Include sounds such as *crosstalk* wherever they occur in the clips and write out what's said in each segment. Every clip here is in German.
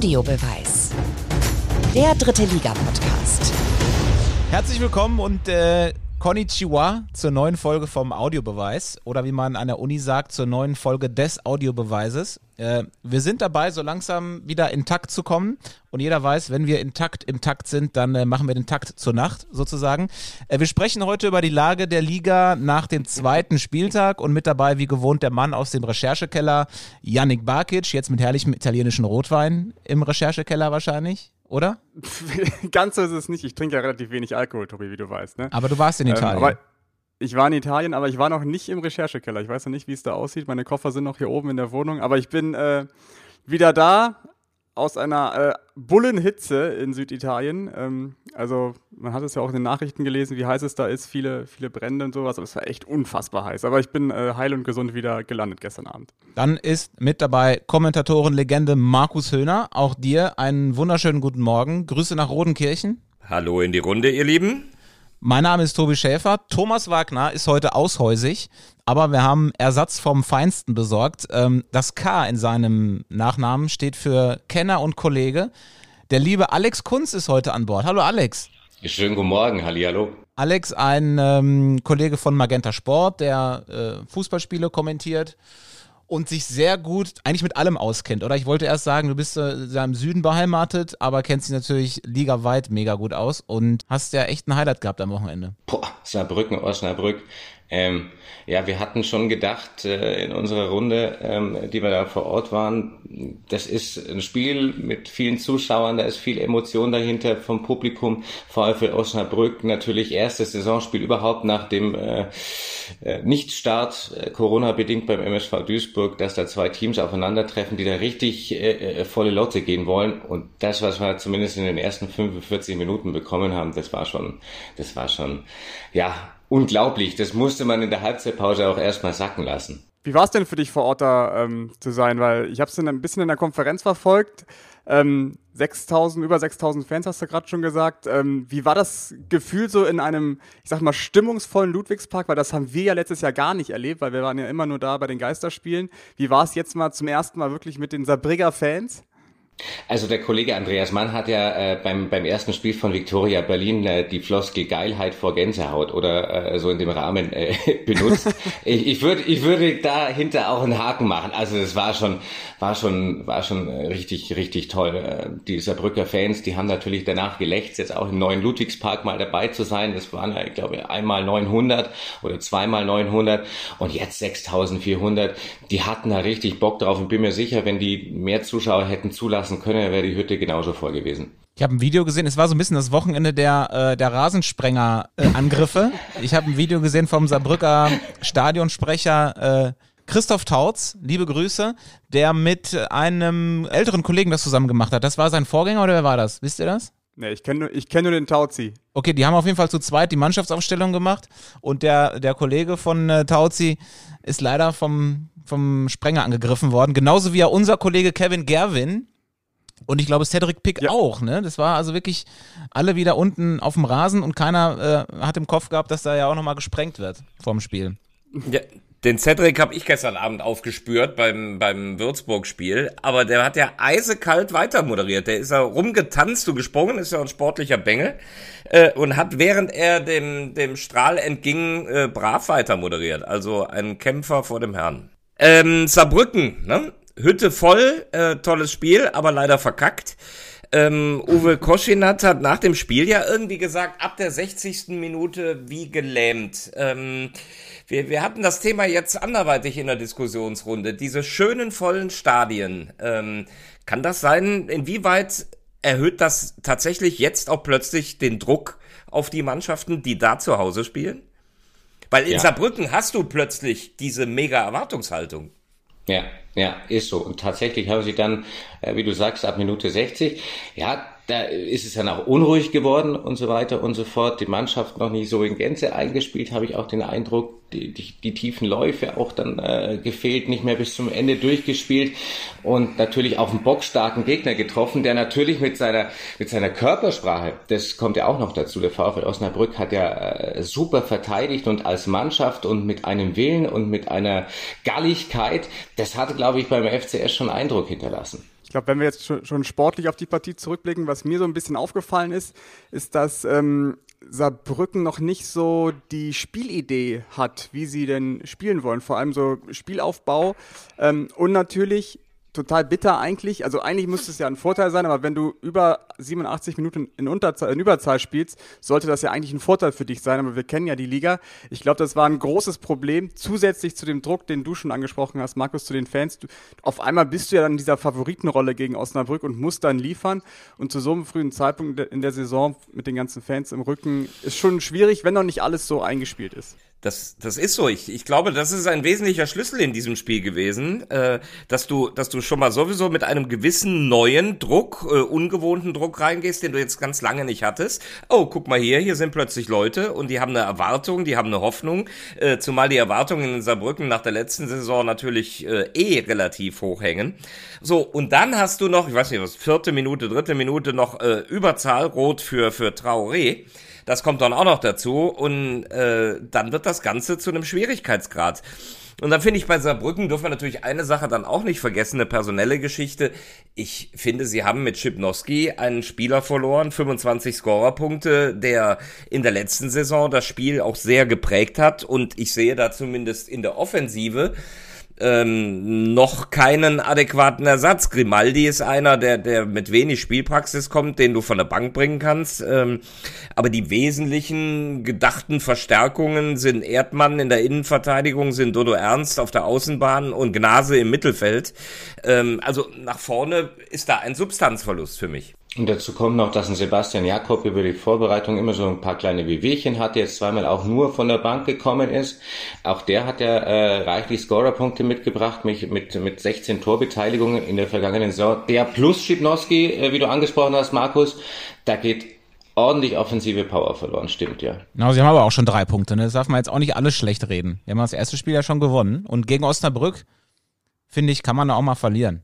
Audiobeweis. Der dritte Liga-Podcast. Herzlich willkommen und äh, Konnichiwa zur neuen Folge vom Audiobeweis oder wie man an der Uni sagt, zur neuen Folge des Audiobeweises. Äh, wir sind dabei, so langsam wieder in Takt zu kommen und jeder weiß, wenn wir in Takt im Takt sind, dann äh, machen wir den Takt zur Nacht sozusagen. Äh, wir sprechen heute über die Lage der Liga nach dem zweiten Spieltag und mit dabei wie gewohnt der Mann aus dem Recherchekeller, Yannick Barkic, jetzt mit herrlichem italienischen Rotwein im Recherchekeller wahrscheinlich oder? *laughs* Ganz so ist es nicht. Ich trinke ja relativ wenig Alkohol, Tobi, wie du weißt. Ne? Aber du warst in ähm, Italien. Ähm, ich war in Italien, aber ich war noch nicht im Recherchekeller. Ich weiß noch nicht, wie es da aussieht. Meine Koffer sind noch hier oben in der Wohnung. Aber ich bin äh, wieder da, aus einer äh, Bullenhitze in Süditalien. Ähm, also man hat es ja auch in den Nachrichten gelesen, wie heiß es da ist, viele, viele Brände und sowas, aber es war echt unfassbar heiß. Aber ich bin äh, heil und gesund wieder gelandet gestern Abend. Dann ist mit dabei Kommentatorenlegende Markus Höhner. Auch dir einen wunderschönen guten Morgen. Grüße nach Rodenkirchen. Hallo in die Runde, ihr Lieben. Mein Name ist Tobi Schäfer. Thomas Wagner ist heute aushäusig, aber wir haben Ersatz vom Feinsten besorgt. Ähm, das K in seinem Nachnamen steht für Kenner und Kollege. Der liebe Alex Kunz ist heute an Bord. Hallo Alex. Schönen guten Morgen, Hallihallo. Alex, ein ähm, Kollege von Magenta Sport, der äh, Fußballspiele kommentiert und sich sehr gut eigentlich mit allem auskennt, oder? Ich wollte erst sagen, du bist äh, im Süden beheimatet, aber kennst dich natürlich ligaweit mega gut aus und hast ja echt ein Highlight gehabt am Wochenende. Boah, Saarbrücken, Osnabrück. Ähm, ja, wir hatten schon gedacht äh, in unserer Runde, ähm, die wir da vor Ort waren, das ist ein Spiel mit vielen Zuschauern, da ist viel Emotion dahinter vom Publikum, vor allem für Osnabrück natürlich erstes Saisonspiel überhaupt nach dem äh, äh, Nichtstart äh, Corona-bedingt beim MSV Duisburg, dass da zwei Teams aufeinandertreffen, die da richtig äh, äh, volle Lotte gehen wollen. Und das, was wir zumindest in den ersten 45 Minuten bekommen haben, das war schon, das war schon, ja, unglaublich. Das musste man in der Halbzeitpause auch erstmal sacken lassen. Wie war es denn für dich vor Ort da ähm, zu sein? Weil ich habe es ein bisschen in der Konferenz verfolgt. Ähm, 6000, über 6000 Fans hast du gerade schon gesagt. Ähm, wie war das Gefühl so in einem, ich sag mal, stimmungsvollen Ludwigspark? Weil das haben wir ja letztes Jahr gar nicht erlebt, weil wir waren ja immer nur da bei den Geisterspielen. Wie war es jetzt mal zum ersten Mal wirklich mit den Saarbrücker Fans? Also der Kollege Andreas Mann hat ja äh, beim, beim ersten Spiel von Victoria Berlin äh, die Floskel Geilheit vor Gänsehaut oder äh, so in dem Rahmen äh, *laughs* benutzt. ich, ich würde ich würde dahinter auch einen Haken machen. Also es war schon war schon war schon richtig richtig toll. Äh, die Saarbrücker Fans, die haben natürlich danach gelächzt, jetzt auch im neuen Ludwigspark mal dabei zu sein. Das waren ich glaube einmal 900 oder zweimal 900 und jetzt 6400. Die hatten da richtig Bock drauf und bin mir sicher, wenn die mehr Zuschauer hätten zulassen lassen können, wäre die Hütte genauso voll gewesen. Ich habe ein Video gesehen, es war so ein bisschen das Wochenende der, äh, der Rasensprenger-Angriffe. Äh, ich habe ein Video gesehen vom Saarbrücker Stadionsprecher äh, Christoph Tautz, liebe Grüße, der mit einem älteren Kollegen das zusammen gemacht hat. Das war sein Vorgänger oder wer war das? Wisst ihr das? Nee, ich kenne nur, kenn nur den Tauzi. Okay, die haben auf jeden Fall zu zweit die Mannschaftsaufstellung gemacht und der, der Kollege von äh, Tauzi ist leider vom, vom Sprenger angegriffen worden. Genauso wie ja unser Kollege Kevin Gerwin, und ich glaube, Cedric Pick ja. auch, ne? Das war also wirklich alle wieder unten auf dem Rasen und keiner äh, hat im Kopf gehabt, dass da ja auch nochmal gesprengt wird vorm Spiel. Ja, den Cedric habe ich gestern Abend aufgespürt beim, beim Würzburg-Spiel, aber der hat ja eisekalt weiter moderiert. Der ist ja rumgetanzt und gesprungen, ist ja ein sportlicher Bengel äh, und hat, während er dem, dem Strahl entging, äh, brav weiter moderiert. Also ein Kämpfer vor dem Herrn. Ähm, Saarbrücken, ne? Hütte voll, äh, tolles Spiel, aber leider verkackt. Ähm, Uwe Koschinat hat nach dem Spiel ja irgendwie gesagt, ab der 60. Minute wie gelähmt. Ähm, wir, wir hatten das Thema jetzt anderweitig in der Diskussionsrunde. Diese schönen vollen Stadien. Ähm, kann das sein? Inwieweit erhöht das tatsächlich jetzt auch plötzlich den Druck auf die Mannschaften, die da zu Hause spielen? Weil in ja. Saarbrücken hast du plötzlich diese mega Erwartungshaltung. Ja, ja, ist so. Und tatsächlich haben sie dann, äh, wie du sagst, ab Minute 60, ja, da ist es dann auch unruhig geworden und so weiter und so fort. Die Mannschaft noch nicht so in Gänze eingespielt, habe ich auch den Eindruck. Die, die, die tiefen Läufe auch dann äh, gefehlt, nicht mehr bis zum Ende durchgespielt und natürlich auch einen bockstarken Gegner getroffen, der natürlich mit seiner mit seiner Körpersprache, das kommt ja auch noch dazu. Der VfL Osnabrück hat ja äh, super verteidigt und als Mannschaft und mit einem Willen und mit einer Galligkeit, das hatte, glaube ich, beim FCS schon Eindruck hinterlassen. Ich glaube, wenn wir jetzt schon, sportlich auf die Partie zurückblicken, was mir so ein bisschen aufgefallen ist, ist, dass ähm, Saarbrücken noch nicht so die Spielidee hat, wie sie denn spielen wollen. Vor allem so Spielaufbau ähm, und natürlich total bitter eigentlich. Also eigentlich müsste es ja ein Vorteil sein, aber wenn du über 87 Minuten in, Unterzahl, in Überzahl spielst, sollte das ja eigentlich ein Vorteil für dich sein. Aber wir kennen ja die Liga. Ich glaube, das war ein großes Problem. Zusätzlich zu dem Druck, den du schon angesprochen hast, Markus, zu den Fans. Du, auf einmal bist du ja dann in dieser Favoritenrolle gegen Osnabrück und musst dann liefern. Und zu so einem frühen Zeitpunkt in der Saison mit den ganzen Fans im Rücken ist schon schwierig, wenn noch nicht alles so eingespielt ist. Das, das ist so. Ich, ich glaube, das ist ein wesentlicher Schlüssel in diesem Spiel gewesen, äh, dass du, dass du schon mal sowieso mit einem gewissen neuen Druck, äh, ungewohnten Druck reingehst, den du jetzt ganz lange nicht hattest. Oh, guck mal hier, hier sind plötzlich Leute und die haben eine Erwartung, die haben eine Hoffnung, äh, zumal die Erwartungen in Saarbrücken nach der letzten Saison natürlich äh, eh relativ hoch hängen. So und dann hast du noch, ich weiß nicht was, vierte Minute, dritte Minute noch äh, Überzahl rot für für Traoré. Das kommt dann auch noch dazu und äh, dann wird das Ganze zu einem Schwierigkeitsgrad. Und dann finde ich bei Saarbrücken dürfen wir natürlich eine Sache dann auch nicht vergessen, eine personelle Geschichte. Ich finde, sie haben mit Schipnowski einen Spieler verloren, 25 Scorerpunkte, der in der letzten Saison das Spiel auch sehr geprägt hat. Und ich sehe da zumindest in der Offensive ähm, noch keinen adäquaten Ersatz. Grimaldi ist einer, der, der mit wenig Spielpraxis kommt, den du von der Bank bringen kannst. Ähm, aber die wesentlichen gedachten Verstärkungen sind Erdmann in der Innenverteidigung, sind Dodo Ernst auf der Außenbahn und Gnase im Mittelfeld. Ähm, also nach vorne ist da ein Substanzverlust für mich. Und dazu kommt noch, dass ein Sebastian Jakob über die Vorbereitung immer so ein paar kleine Wehwehchen hatte, jetzt zweimal auch nur von der Bank gekommen ist. Auch der hat ja äh, reichlich Scorerpunkte mitgebracht, mich mit, mit 16 Torbeteiligungen in der vergangenen Saison. Der plus Schipnowski, äh, wie du angesprochen hast, Markus, da geht ordentlich offensive Power verloren, stimmt ja. Genau, sie haben aber auch schon drei Punkte, ne? Das darf man jetzt auch nicht alles schlecht reden. Wir haben das erste Spiel ja schon gewonnen und gegen Osnabrück, finde ich, kann man da auch mal verlieren.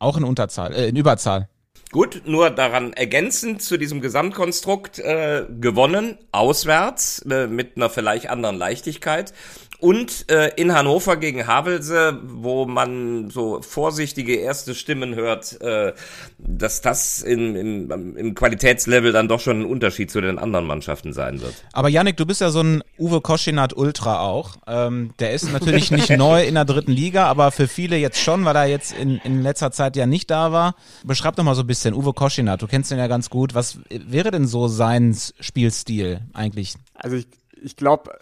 Auch in Unterzahl, äh, in Überzahl. Gut, nur daran ergänzend zu diesem Gesamtkonstrukt äh, gewonnen, auswärts, äh, mit einer vielleicht anderen Leichtigkeit. Und äh, in Hannover gegen Havelse, wo man so vorsichtige erste Stimmen hört, äh, dass das in, in, im Qualitätslevel dann doch schon ein Unterschied zu den anderen Mannschaften sein wird. Aber Yannick, du bist ja so ein Uwe Koschinat Ultra auch. Ähm, der ist natürlich nicht *laughs* neu in der dritten Liga, aber für viele jetzt schon, weil er jetzt in, in letzter Zeit ja nicht da war. Beschreib doch mal so ein bisschen Uwe Koschinat, du kennst ihn ja ganz gut. Was wäre denn so sein Spielstil eigentlich? Also ich, ich glaube,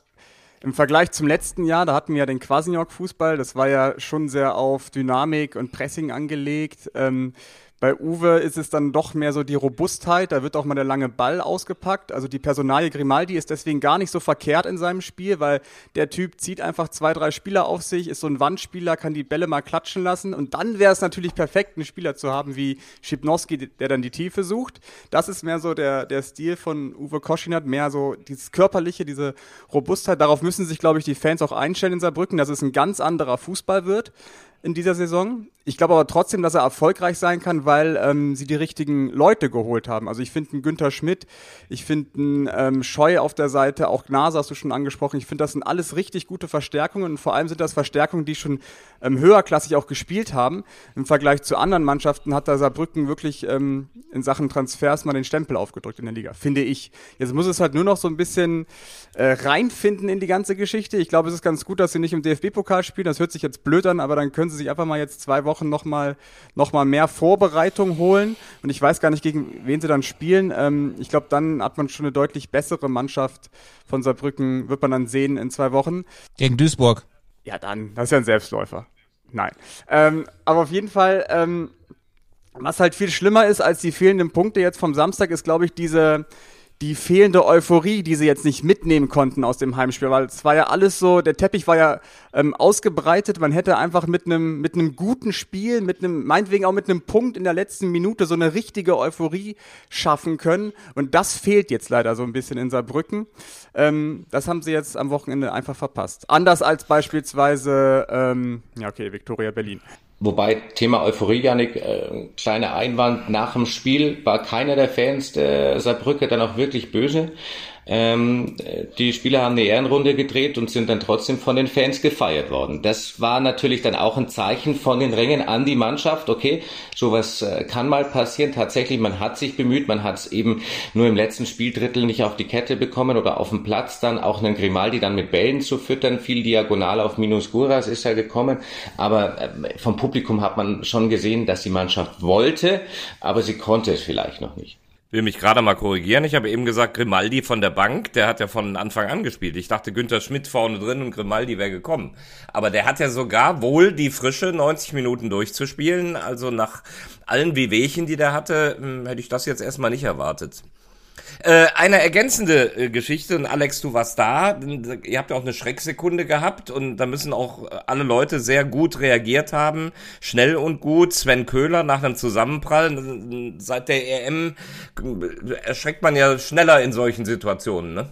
im Vergleich zum letzten Jahr, da hatten wir ja den Quasenjörg-Fußball, das war ja schon sehr auf Dynamik und Pressing angelegt. Ähm, bei Uwe ist es dann doch mehr so die Robustheit, da wird auch mal der lange Ball ausgepackt. Also die Personalie Grimaldi ist deswegen gar nicht so verkehrt in seinem Spiel, weil der Typ zieht einfach zwei, drei Spieler auf sich, ist so ein Wandspieler, kann die Bälle mal klatschen lassen. Und dann wäre es natürlich perfekt, einen Spieler zu haben wie Schipnowski, der dann die Tiefe sucht. Das ist mehr so der, der Stil von Uwe Koschinat, mehr so dieses körperliche, diese Robustheit. Darauf müssen sich, glaube ich, die Fans auch einstellen in Saarbrücken, dass es ein ganz anderer Fußball wird in dieser Saison. Ich glaube aber trotzdem, dass er erfolgreich sein kann, weil ähm, sie die richtigen Leute geholt haben. Also ich finde einen Günther Schmidt, ich finde einen ähm, Scheu auf der Seite, auch Gnase hast du schon angesprochen. Ich finde, das sind alles richtig gute Verstärkungen und vor allem sind das Verstärkungen, die schon ähm, höherklassig auch gespielt haben. Im Vergleich zu anderen Mannschaften hat da Saarbrücken wirklich ähm, in Sachen Transfers mal den Stempel aufgedrückt in der Liga, finde ich. Jetzt muss es halt nur noch so ein bisschen äh, reinfinden in die ganze Geschichte. Ich glaube, es ist ganz gut, dass sie nicht im DFB-Pokal spielen. Das hört sich jetzt blöd an, aber dann können sie sich einfach mal jetzt zwei Wochen nochmal noch mal mehr Vorbereitung holen. Und ich weiß gar nicht, gegen wen sie dann spielen. Ähm, ich glaube, dann hat man schon eine deutlich bessere Mannschaft von Saarbrücken, wird man dann sehen in zwei Wochen. Gegen Duisburg. Ja, dann. Das ist ja ein Selbstläufer. Nein. Ähm, aber auf jeden Fall, ähm, was halt viel schlimmer ist als die fehlenden Punkte jetzt vom Samstag, ist, glaube ich, diese die fehlende Euphorie, die sie jetzt nicht mitnehmen konnten aus dem Heimspiel, weil es war ja alles so, der Teppich war ja ähm, ausgebreitet, man hätte einfach mit einem mit einem guten Spiel, mit einem meinetwegen auch mit einem Punkt in der letzten Minute so eine richtige Euphorie schaffen können und das fehlt jetzt leider so ein bisschen in Saarbrücken. Ähm, das haben sie jetzt am Wochenende einfach verpasst. Anders als beispielsweise ähm, ja okay, Victoria Berlin. Wobei, Thema Euphorie, Janik, äh, kleiner Einwand, nach dem Spiel war keiner der Fans der Saarbrücke dann auch wirklich böse. Ähm, die Spieler haben eine Ehrenrunde gedreht und sind dann trotzdem von den Fans gefeiert worden. Das war natürlich dann auch ein Zeichen von den Rängen an die Mannschaft. Okay, sowas äh, kann mal passieren. Tatsächlich, man hat sich bemüht, man hat es eben nur im letzten Spieldrittel nicht auf die Kette bekommen oder auf dem Platz dann auch einen Grimaldi dann mit Bällen zu füttern. Viel diagonal auf Minus Guras ist er gekommen. Aber äh, vom Publikum hat man schon gesehen, dass die Mannschaft wollte, aber sie konnte es vielleicht noch nicht will mich gerade mal korrigieren. Ich habe eben gesagt, Grimaldi von der Bank, der hat ja von Anfang an gespielt. Ich dachte, Günther Schmidt vorne drin und Grimaldi wäre gekommen. Aber der hat ja sogar wohl die Frische 90 Minuten durchzuspielen. Also nach allen Wehwehchen, die der hatte, hm, hätte ich das jetzt erstmal nicht erwartet. Äh, eine ergänzende äh, Geschichte, und Alex, du warst da, ihr habt ja auch eine Schrecksekunde gehabt. Und da müssen auch alle Leute sehr gut reagiert haben, schnell und gut. Sven Köhler nach einem Zusammenprall, seit der EM erschreckt man ja schneller in solchen Situationen, ne?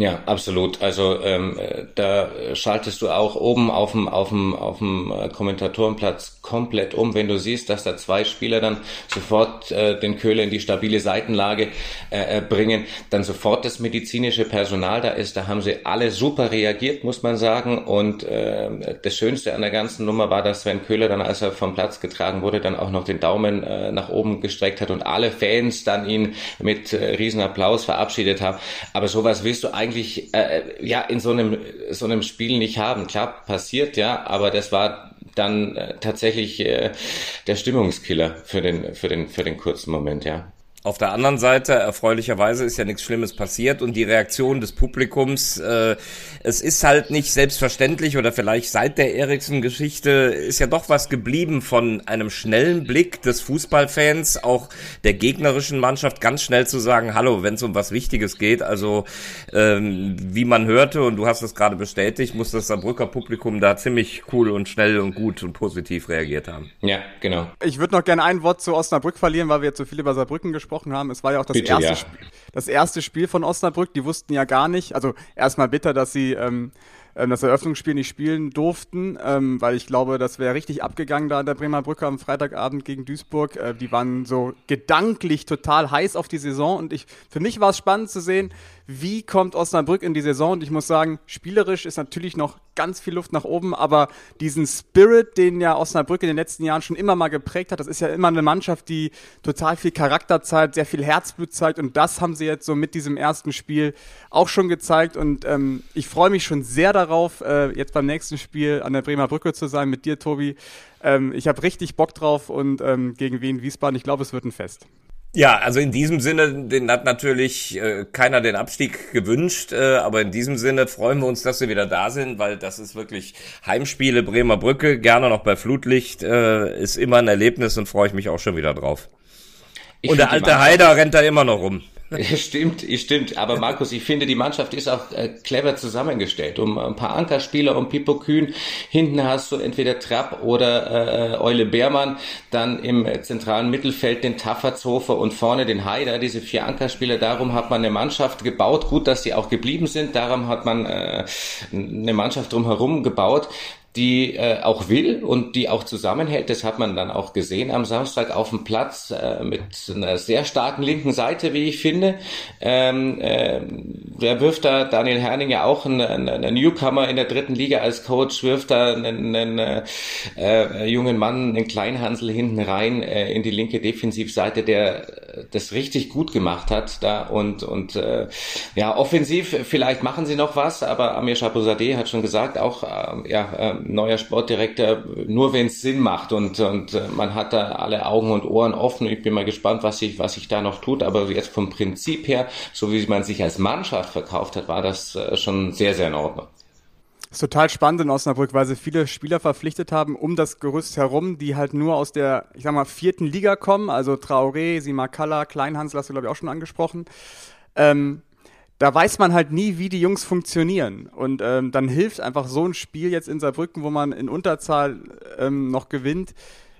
Ja, absolut. Also ähm, da schaltest du auch oben auf dem auf dem auf dem äh, Kommentatorenplatz komplett um, wenn du siehst, dass da zwei Spieler dann sofort äh, den Köhler in die stabile Seitenlage äh, äh, bringen, dann sofort das medizinische Personal da ist. Da haben sie alle super reagiert, muss man sagen. Und äh, das Schönste an der ganzen Nummer war, dass Sven Köhler dann, als er vom Platz getragen wurde, dann auch noch den Daumen äh, nach oben gestreckt hat und alle Fans dann ihn mit äh, Riesenapplaus verabschiedet haben. Aber sowas willst du eigentlich eigentlich äh, ja in so einem so einem Spiel nicht haben. Klar passiert ja, aber das war dann äh, tatsächlich äh, der Stimmungskiller für den für den für den kurzen Moment, ja. Auf der anderen Seite, erfreulicherweise ist ja nichts Schlimmes passiert und die Reaktion des Publikums, äh, es ist halt nicht selbstverständlich oder vielleicht seit der Eriksen-Geschichte ist ja doch was geblieben von einem schnellen Blick des Fußballfans, auch der gegnerischen Mannschaft, ganz schnell zu sagen, hallo, wenn es um was Wichtiges geht. Also ähm, wie man hörte, und du hast es gerade bestätigt, muss das Saarbrücker Publikum da ziemlich cool und schnell und gut und positiv reagiert haben. Ja, genau. Ich würde noch gerne ein Wort zu Osnabrück verlieren, weil wir jetzt so viel über Saarbrücken gesprochen gesprochen haben. Es war ja auch das, Bitte, erste, ja. Spiel, das erste Spiel von Osnabrück. Die wussten ja gar nicht, also erstmal bitter, dass sie ähm, ähm, das Eröffnungsspiel nicht spielen durften, ähm, weil ich glaube, das wäre richtig abgegangen da an der Bremer Brücke am Freitagabend gegen Duisburg. Äh, die waren so gedanklich total heiß auf die Saison und ich, für mich war es spannend zu sehen, wie kommt Osnabrück in die Saison? Und ich muss sagen, spielerisch ist natürlich noch ganz viel Luft nach oben, aber diesen Spirit, den ja Osnabrück in den letzten Jahren schon immer mal geprägt hat, das ist ja immer eine Mannschaft, die total viel Charakter zeigt, sehr viel Herzblut zeigt und das haben sie jetzt so mit diesem ersten Spiel auch schon gezeigt und ähm, ich freue mich schon sehr darauf, äh, jetzt beim nächsten Spiel an der Bremer Brücke zu sein mit dir, Tobi. Ähm, ich habe richtig Bock drauf und ähm, gegen Wien Wiesbaden, ich glaube, es wird ein Fest. Ja, also in diesem Sinne, den hat natürlich äh, keiner den Abstieg gewünscht, äh, aber in diesem Sinne freuen wir uns, dass wir wieder da sind, weil das ist wirklich Heimspiele Bremer Brücke, gerne noch bei Flutlicht, äh, ist immer ein Erlebnis und freue ich mich auch schon wieder drauf. Ich und der alte Haider rennt da immer noch rum. *laughs* Stimmt, stimmt. Aber Markus, ich finde, die Mannschaft ist auch äh, clever zusammengestellt. Um ein paar Ankerspieler, um Pipo Kühn. Hinten hast du entweder Trapp oder äh, Eule Beermann. Dann im zentralen Mittelfeld den Taffertshofer und vorne den Haider. Diese vier Ankerspieler. Darum hat man eine Mannschaft gebaut. Gut, dass sie auch geblieben sind. Darum hat man äh, eine Mannschaft drumherum gebaut, die äh, auch will und die auch zusammenhält. Das hat man dann auch gesehen am Samstag auf dem Platz äh, mit einer sehr starken linken Seite, wie ich finde. Ähm, äh, wer wirft da Daniel Herning ja auch ein, ein, Newcomer in der dritten Liga als Coach, wirft da einen, einen äh, äh, jungen Mann, einen Kleinhansel hinten rein äh, in die linke Defensivseite, der das richtig gut gemacht hat da und und äh, ja offensiv vielleicht machen sie noch was, aber Amir Chapouzadeh hat schon gesagt, auch äh, ja äh, neuer Sportdirektor, nur wenn es Sinn macht und, und äh, man hat da alle Augen und Ohren offen. Ich bin mal gespannt, was sich, was sich da noch tut. Aber jetzt vom Prinzip her, so wie man sich als Mannschaft verkauft hat, war das äh, schon sehr, sehr in Ordnung. Das ist total spannend in Osnabrück, weil sie viele Spieler verpflichtet haben um das Gerüst herum, die halt nur aus der, ich sag mal, vierten Liga kommen. Also Traoré, Simakala, Kleinhansel hast du, glaube ich, auch schon angesprochen. Ähm, da weiß man halt nie, wie die Jungs funktionieren. Und ähm, dann hilft einfach so ein Spiel jetzt in Saarbrücken, wo man in Unterzahl ähm, noch gewinnt,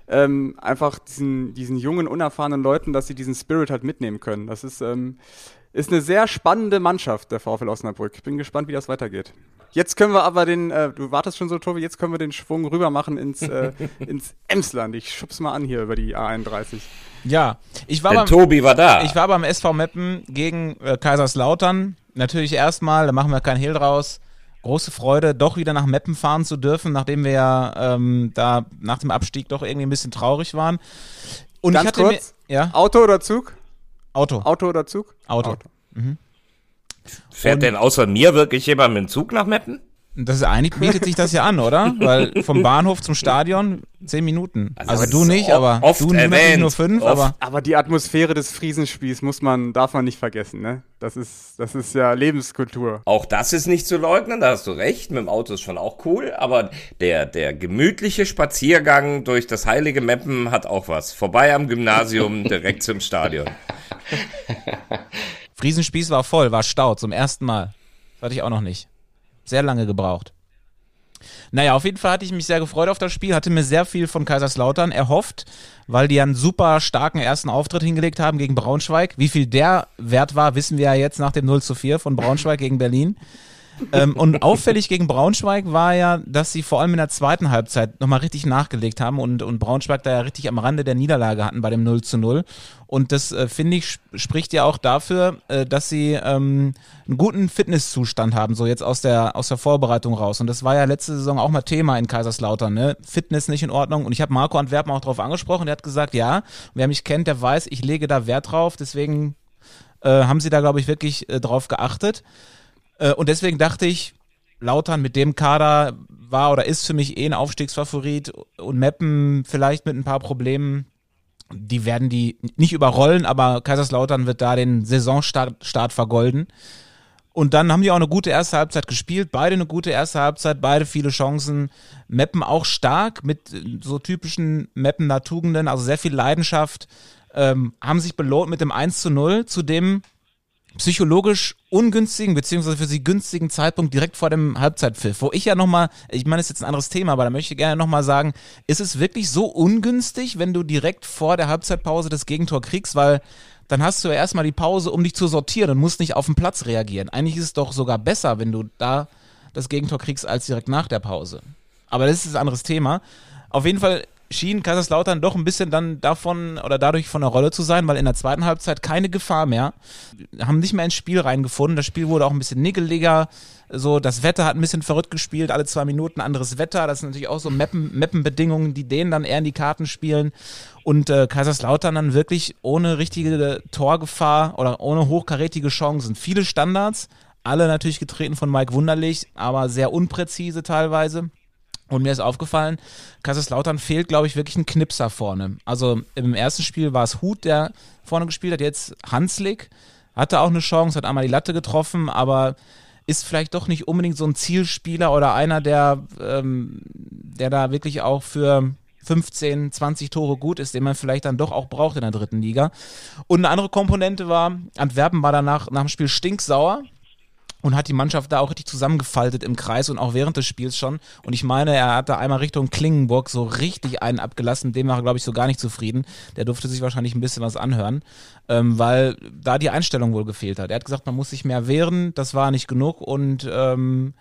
ähm, einfach diesen, diesen jungen, unerfahrenen Leuten, dass sie diesen Spirit halt mitnehmen können. Das ist, ähm, ist eine sehr spannende Mannschaft, der VfL Osnabrück. Ich bin gespannt, wie das weitergeht. Jetzt können wir aber den, äh, du wartest schon so, Tobi, jetzt können wir den Schwung rüber machen ins, äh, *laughs* ins Emsland. Ich schub's mal an hier über die A31. Ja, ich war beim, Tobi war da. Ich war beim SV Meppen gegen äh, Kaiserslautern. natürlich erstmal, da machen wir kein Hehl draus. Große Freude, doch wieder nach Meppen fahren zu dürfen, nachdem wir ja ähm, da nach dem Abstieg doch irgendwie ein bisschen traurig waren. Und Ganz ich hatte kurz. mir. Ja, Auto oder Zug? Auto. Auto oder Zug? Auto. Fährt Und- denn außer mir wirklich jemand mit dem Zug nach Meppen? Das ist, eigentlich bietet sich das ja an, oder? *laughs* Weil vom Bahnhof zum Stadion zehn Minuten. Also, das du nicht, aber oft du erwähnt. nur fünf, Oft. aber Aber die Atmosphäre des Friesenspiels muss man, darf man nicht vergessen, ne? Das ist, das ist ja Lebenskultur. Auch das ist nicht zu leugnen, da hast du recht. Mit dem Auto ist schon auch cool, aber der, der gemütliche Spaziergang durch das heilige Meppen hat auch was. Vorbei am Gymnasium, direkt zum Stadion. *laughs* Friesenspieß war voll, war Stau zum ersten Mal. Das hatte ich auch noch nicht. Sehr lange gebraucht. Naja, auf jeden Fall hatte ich mich sehr gefreut auf das Spiel, hatte mir sehr viel von Kaiserslautern erhofft, weil die einen super starken ersten Auftritt hingelegt haben gegen Braunschweig. Wie viel der wert war, wissen wir ja jetzt nach dem 0 zu 4 von Braunschweig gegen Berlin. Ähm, und auffällig gegen Braunschweig war ja, dass sie vor allem in der zweiten Halbzeit nochmal richtig nachgelegt haben und, und Braunschweig da ja richtig am Rande der Niederlage hatten bei dem 0 zu 0. Und das, äh, finde ich, sp- spricht ja auch dafür, äh, dass sie ähm, einen guten Fitnesszustand haben, so jetzt aus der, aus der Vorbereitung raus. Und das war ja letzte Saison auch mal Thema in Kaiserslautern, ne? Fitness nicht in Ordnung. Und ich habe Marco Antwerpen auch darauf angesprochen, der hat gesagt, ja, wer mich kennt, der weiß, ich lege da Wert drauf, deswegen äh, haben sie da, glaube ich, wirklich äh, drauf geachtet. Äh, und deswegen dachte ich, Lautern mit dem Kader war oder ist für mich eh ein Aufstiegsfavorit und Meppen vielleicht mit ein paar Problemen. Die werden die nicht überrollen, aber Kaiserslautern wird da den Saisonstart Start vergolden. Und dann haben die auch eine gute erste Halbzeit gespielt. Beide eine gute erste Halbzeit, beide viele Chancen. Meppen auch stark mit so typischen Meppener Tugenden, also sehr viel Leidenschaft. Ähm, haben sich belohnt mit dem 1 zu 0, zu dem psychologisch ungünstigen, beziehungsweise für sie günstigen Zeitpunkt direkt vor dem Halbzeitpfiff, wo ich ja nochmal, ich meine, das ist jetzt ein anderes Thema, aber da möchte ich gerne nochmal sagen, ist es wirklich so ungünstig, wenn du direkt vor der Halbzeitpause das Gegentor kriegst, weil dann hast du ja erstmal die Pause, um dich zu sortieren und musst nicht auf den Platz reagieren. Eigentlich ist es doch sogar besser, wenn du da das Gegentor kriegst, als direkt nach der Pause. Aber das ist ein anderes Thema. Auf jeden Fall schien Kaiserslautern doch ein bisschen dann davon oder dadurch von der Rolle zu sein, weil in der zweiten Halbzeit keine Gefahr mehr. Haben nicht mehr ins Spiel reingefunden. Das Spiel wurde auch ein bisschen niggeliger. So, das Wetter hat ein bisschen verrückt gespielt, alle zwei Minuten anderes Wetter. Das sind natürlich auch so Mappen, Mappenbedingungen, die denen dann eher in die Karten spielen. Und äh, Kaiserslautern dann wirklich ohne richtige Torgefahr oder ohne hochkarätige Chancen. Viele Standards, alle natürlich getreten von Mike Wunderlich, aber sehr unpräzise teilweise. Und mir ist aufgefallen, Kaiserslautern fehlt, glaube ich, wirklich ein Knipser vorne. Also im ersten Spiel war es Hut, der vorne gespielt hat, jetzt Hanslik. Hatte auch eine Chance, hat einmal die Latte getroffen, aber ist vielleicht doch nicht unbedingt so ein Zielspieler oder einer, der, ähm, der da wirklich auch für 15, 20 Tore gut ist, den man vielleicht dann doch auch braucht in der dritten Liga. Und eine andere Komponente war, Antwerpen war danach nach dem Spiel stinksauer und hat die Mannschaft da auch richtig zusammengefaltet im Kreis und auch während des Spiels schon. Und ich meine, er hat da einmal Richtung Klingenburg so richtig einen abgelassen. Dem war er, glaube ich, so gar nicht zufrieden. Der durfte sich wahrscheinlich ein bisschen was anhören, ähm, weil da die Einstellung wohl gefehlt hat. Er hat gesagt, man muss sich mehr wehren, das war nicht genug und ähm,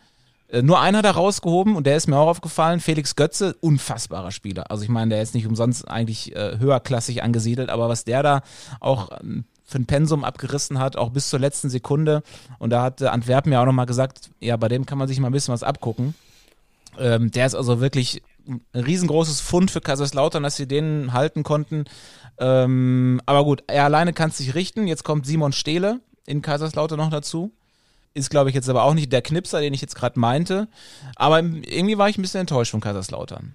äh, nur einer da rausgehoben und der ist mir auch aufgefallen, Felix Götze, unfassbarer Spieler. Also ich meine, der ist nicht umsonst eigentlich äh, höherklassig angesiedelt, aber was der da auch ähm, für ein Pensum abgerissen hat, auch bis zur letzten Sekunde. Und da hat Antwerpen ja auch nochmal gesagt, ja, bei dem kann man sich mal ein bisschen was abgucken. Ähm, der ist also wirklich ein riesengroßes Fund für Kaiserslautern, dass sie den halten konnten. Ähm, aber gut, er alleine kann es sich richten. Jetzt kommt Simon Stehle in Kaiserslautern noch dazu. Ist, glaube ich, jetzt aber auch nicht der Knipser, den ich jetzt gerade meinte. Aber irgendwie war ich ein bisschen enttäuscht von Kaiserslautern.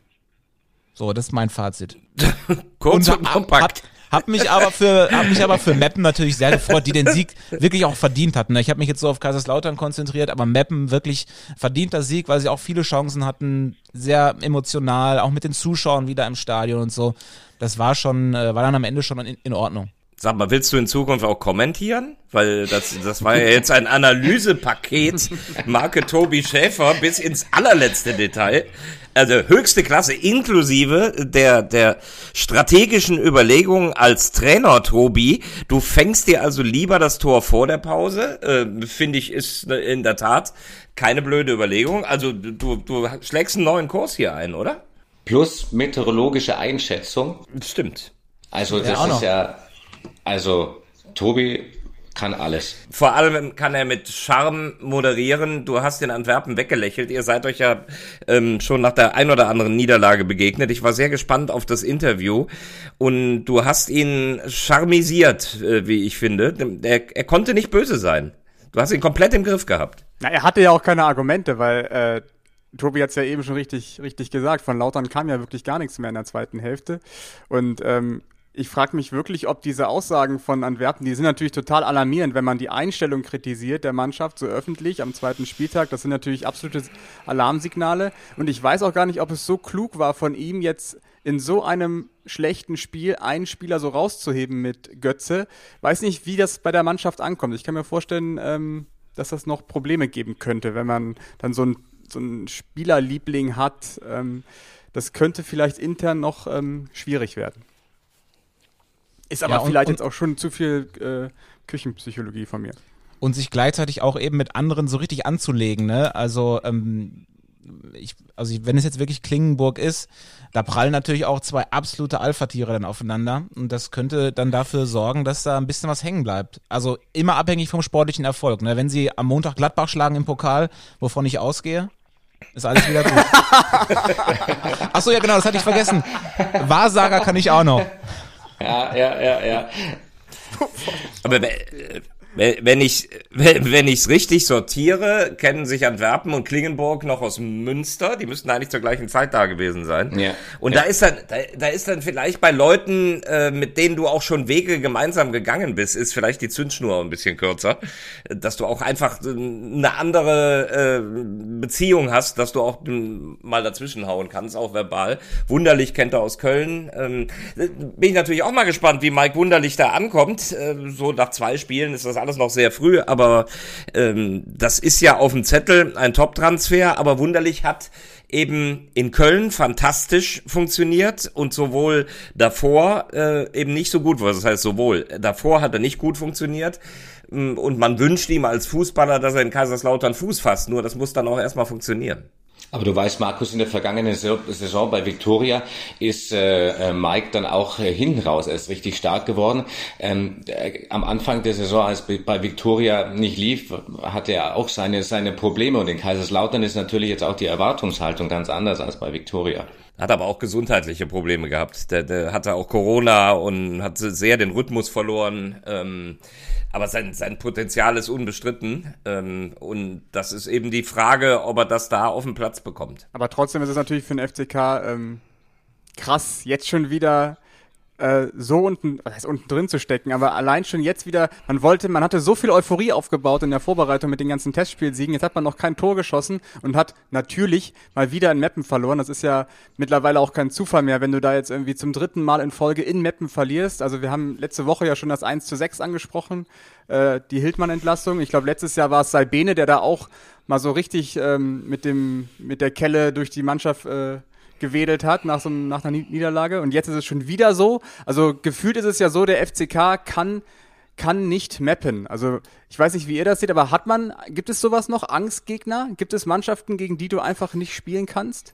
So, das ist mein Fazit. *laughs* Kurz und, Und kompakt. Hab, hab mich aber für hab mich aber für Meppen natürlich sehr gefreut, die den Sieg wirklich auch verdient hatten. Ich habe mich jetzt so auf Kaiserslautern konzentriert, aber Meppen wirklich verdienter Sieg, weil sie auch viele Chancen hatten, sehr emotional, auch mit den Zuschauern wieder im Stadion und so. Das war schon, äh, war dann am Ende schon in, in Ordnung. Sag mal, willst du in Zukunft auch kommentieren? Weil das, das war ja jetzt ein Analysepaket, Marke Tobi Schäfer bis ins allerletzte Detail. Also höchste Klasse, inklusive der, der strategischen Überlegungen als Trainer, Tobi. Du fängst dir also lieber das Tor vor der Pause. Äh, Finde ich, ist in der Tat keine blöde Überlegung. Also du, du schlägst einen neuen Kurs hier ein, oder? Plus meteorologische Einschätzung. Stimmt. Also Ja, das ist noch. ja, also Tobi kann alles. Vor allem kann er mit Charme moderieren. Du hast den Antwerpen weggelächelt. Ihr seid euch ja ähm, schon nach der ein oder anderen Niederlage begegnet. Ich war sehr gespannt auf das Interview und du hast ihn charmisiert, äh, wie ich finde. Er, er konnte nicht böse sein. Du hast ihn komplett im Griff gehabt. Na, er hatte ja auch keine Argumente, weil äh, Tobi hat es ja eben schon richtig, richtig gesagt. Von Lautern kam ja wirklich gar nichts mehr in der zweiten Hälfte. Und ähm, ich frage mich wirklich, ob diese Aussagen von Antwerpen, die sind natürlich total alarmierend, wenn man die Einstellung kritisiert der Mannschaft so öffentlich am zweiten Spieltag. Das sind natürlich absolute Alarmsignale. Und ich weiß auch gar nicht, ob es so klug war von ihm jetzt in so einem schlechten Spiel einen Spieler so rauszuheben mit Götze. Weiß nicht, wie das bei der Mannschaft ankommt. Ich kann mir vorstellen, ähm, dass das noch Probleme geben könnte, wenn man dann so ein so einen Spielerliebling hat. Ähm, das könnte vielleicht intern noch ähm, schwierig werden. Ist aber ja, und, vielleicht und, jetzt auch schon zu viel äh, Küchenpsychologie von mir. Und sich gleichzeitig auch eben mit anderen so richtig anzulegen, ne? Also, ähm, ich, also wenn es jetzt wirklich Klingenburg ist, da prallen natürlich auch zwei absolute Alpha-Tiere dann aufeinander und das könnte dann dafür sorgen, dass da ein bisschen was hängen bleibt. Also immer abhängig vom sportlichen Erfolg. Ne? Wenn sie am Montag Gladbach schlagen im Pokal, wovon ich ausgehe, ist alles wieder gut. *laughs* Achso, ja genau, das hatte ich vergessen. Wahrsager kann ich auch noch. Ja, ja, ja, ja. *laughs* Aber wenn ich wenn ich es richtig sortiere, kennen sich Antwerpen und Klingenburg noch aus Münster. Die müssten eigentlich zur gleichen Zeit da gewesen sein. Ja. Und ja. da ist dann da, da ist dann vielleicht bei Leuten, äh, mit denen du auch schon Wege gemeinsam gegangen bist, ist vielleicht die Zündschnur ein bisschen kürzer, dass du auch einfach eine andere äh, Beziehung hast, dass du auch mal dazwischen hauen kannst, auch verbal. Wunderlich kennt er aus Köln. Ähm, bin ich natürlich auch mal gespannt, wie Mike Wunderlich da ankommt. Äh, so nach zwei Spielen ist das alles noch sehr früh, aber ähm, das ist ja auf dem Zettel ein Top-Transfer, aber wunderlich hat eben in Köln fantastisch funktioniert und sowohl davor äh, eben nicht so gut, was das heißt sowohl, davor hat er nicht gut funktioniert mm, und man wünscht ihm als Fußballer, dass er in Kaiserslautern Fuß fasst, nur das muss dann auch erstmal funktionieren. Aber du weißt, Markus, in der vergangenen Saison bei Victoria ist äh, äh, Mike dann auch äh, hinten raus erst richtig stark geworden. Ähm, äh, am Anfang der Saison, als bei Victoria nicht lief, hatte er auch seine, seine Probleme. Und in Kaiserslautern ist natürlich jetzt auch die Erwartungshaltung ganz anders als bei Victoria. Hat aber auch gesundheitliche Probleme gehabt. Der, der hatte auch Corona und hat sehr den Rhythmus verloren. Ähm, aber sein, sein Potenzial ist unbestritten. Ähm, und das ist eben die Frage, ob er das da auf den Platz bekommt. Aber trotzdem ist es natürlich für den FCK ähm, krass, jetzt schon wieder äh, so unten, was heißt unten drin zu stecken, aber allein schon jetzt wieder, man wollte, man hatte so viel Euphorie aufgebaut in der Vorbereitung mit den ganzen Testspielsiegen, jetzt hat man noch kein Tor geschossen und hat natürlich mal wieder in Meppen verloren. Das ist ja mittlerweile auch kein Zufall mehr, wenn du da jetzt irgendwie zum dritten Mal in Folge in Meppen verlierst. Also wir haben letzte Woche ja schon das 1 zu 6 angesprochen, äh, die Hildmann-Entlassung. Ich glaube, letztes Jahr war es Salbene, der da auch mal so richtig ähm, mit dem, mit der Kelle durch die Mannschaft äh, gewedelt hat nach, so, nach einer Niederlage. Und jetzt ist es schon wieder so. Also gefühlt ist es ja so, der FCK kann kann nicht mappen. Also ich weiß nicht, wie ihr das seht, aber hat man, gibt es sowas noch, Angstgegner? Gibt es Mannschaften, gegen die du einfach nicht spielen kannst?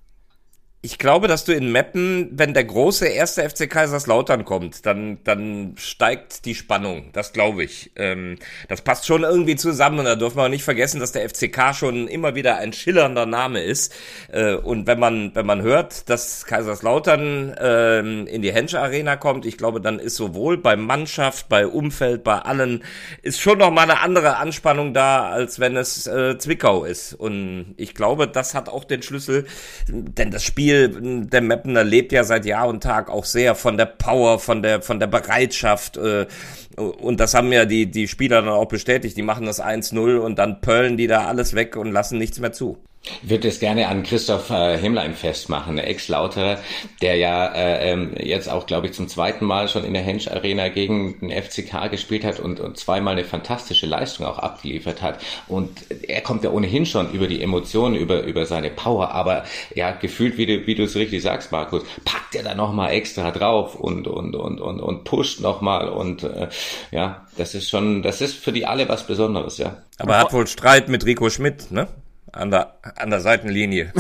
Ich glaube, dass du in Meppen, wenn der große erste FC Kaiserslautern kommt, dann, dann steigt die Spannung. Das glaube ich. Ähm, das passt schon irgendwie zusammen und da dürfen wir auch nicht vergessen, dass der FCK schon immer wieder ein schillernder Name ist. Äh, und wenn man, wenn man hört, dass Kaiserslautern äh, in die Hensch Arena kommt, ich glaube, dann ist sowohl bei Mannschaft, bei Umfeld, bei allen, ist schon noch mal eine andere Anspannung da, als wenn es äh, Zwickau ist. Und ich glaube, das hat auch den Schlüssel, denn das Spiel Spiel, der Mapner lebt ja seit Jahr und Tag auch sehr von der Power, von der, von der Bereitschaft. Äh, und das haben ja die, die Spieler dann auch bestätigt. Die machen das 1-0 und dann pöllen die da alles weg und lassen nichts mehr zu. Ich würde es gerne an Christoph äh, Himmlein festmachen, der Ex-Lauterer, der ja äh, ähm, jetzt auch, glaube ich, zum zweiten Mal schon in der Hensch Arena gegen den FCK gespielt hat und, und zweimal eine fantastische Leistung auch abgeliefert hat. Und er kommt ja ohnehin schon über die Emotionen, über, über seine Power, aber ja, gefühlt, wie du, wie du es richtig sagst, Markus, packt er da nochmal extra drauf und, und, und, und, und pusht nochmal und äh, ja, das ist schon, das ist für die alle was Besonderes, ja. Aber er hat wohl Streit mit Rico Schmidt, ne? An der, an der Seitenlinie.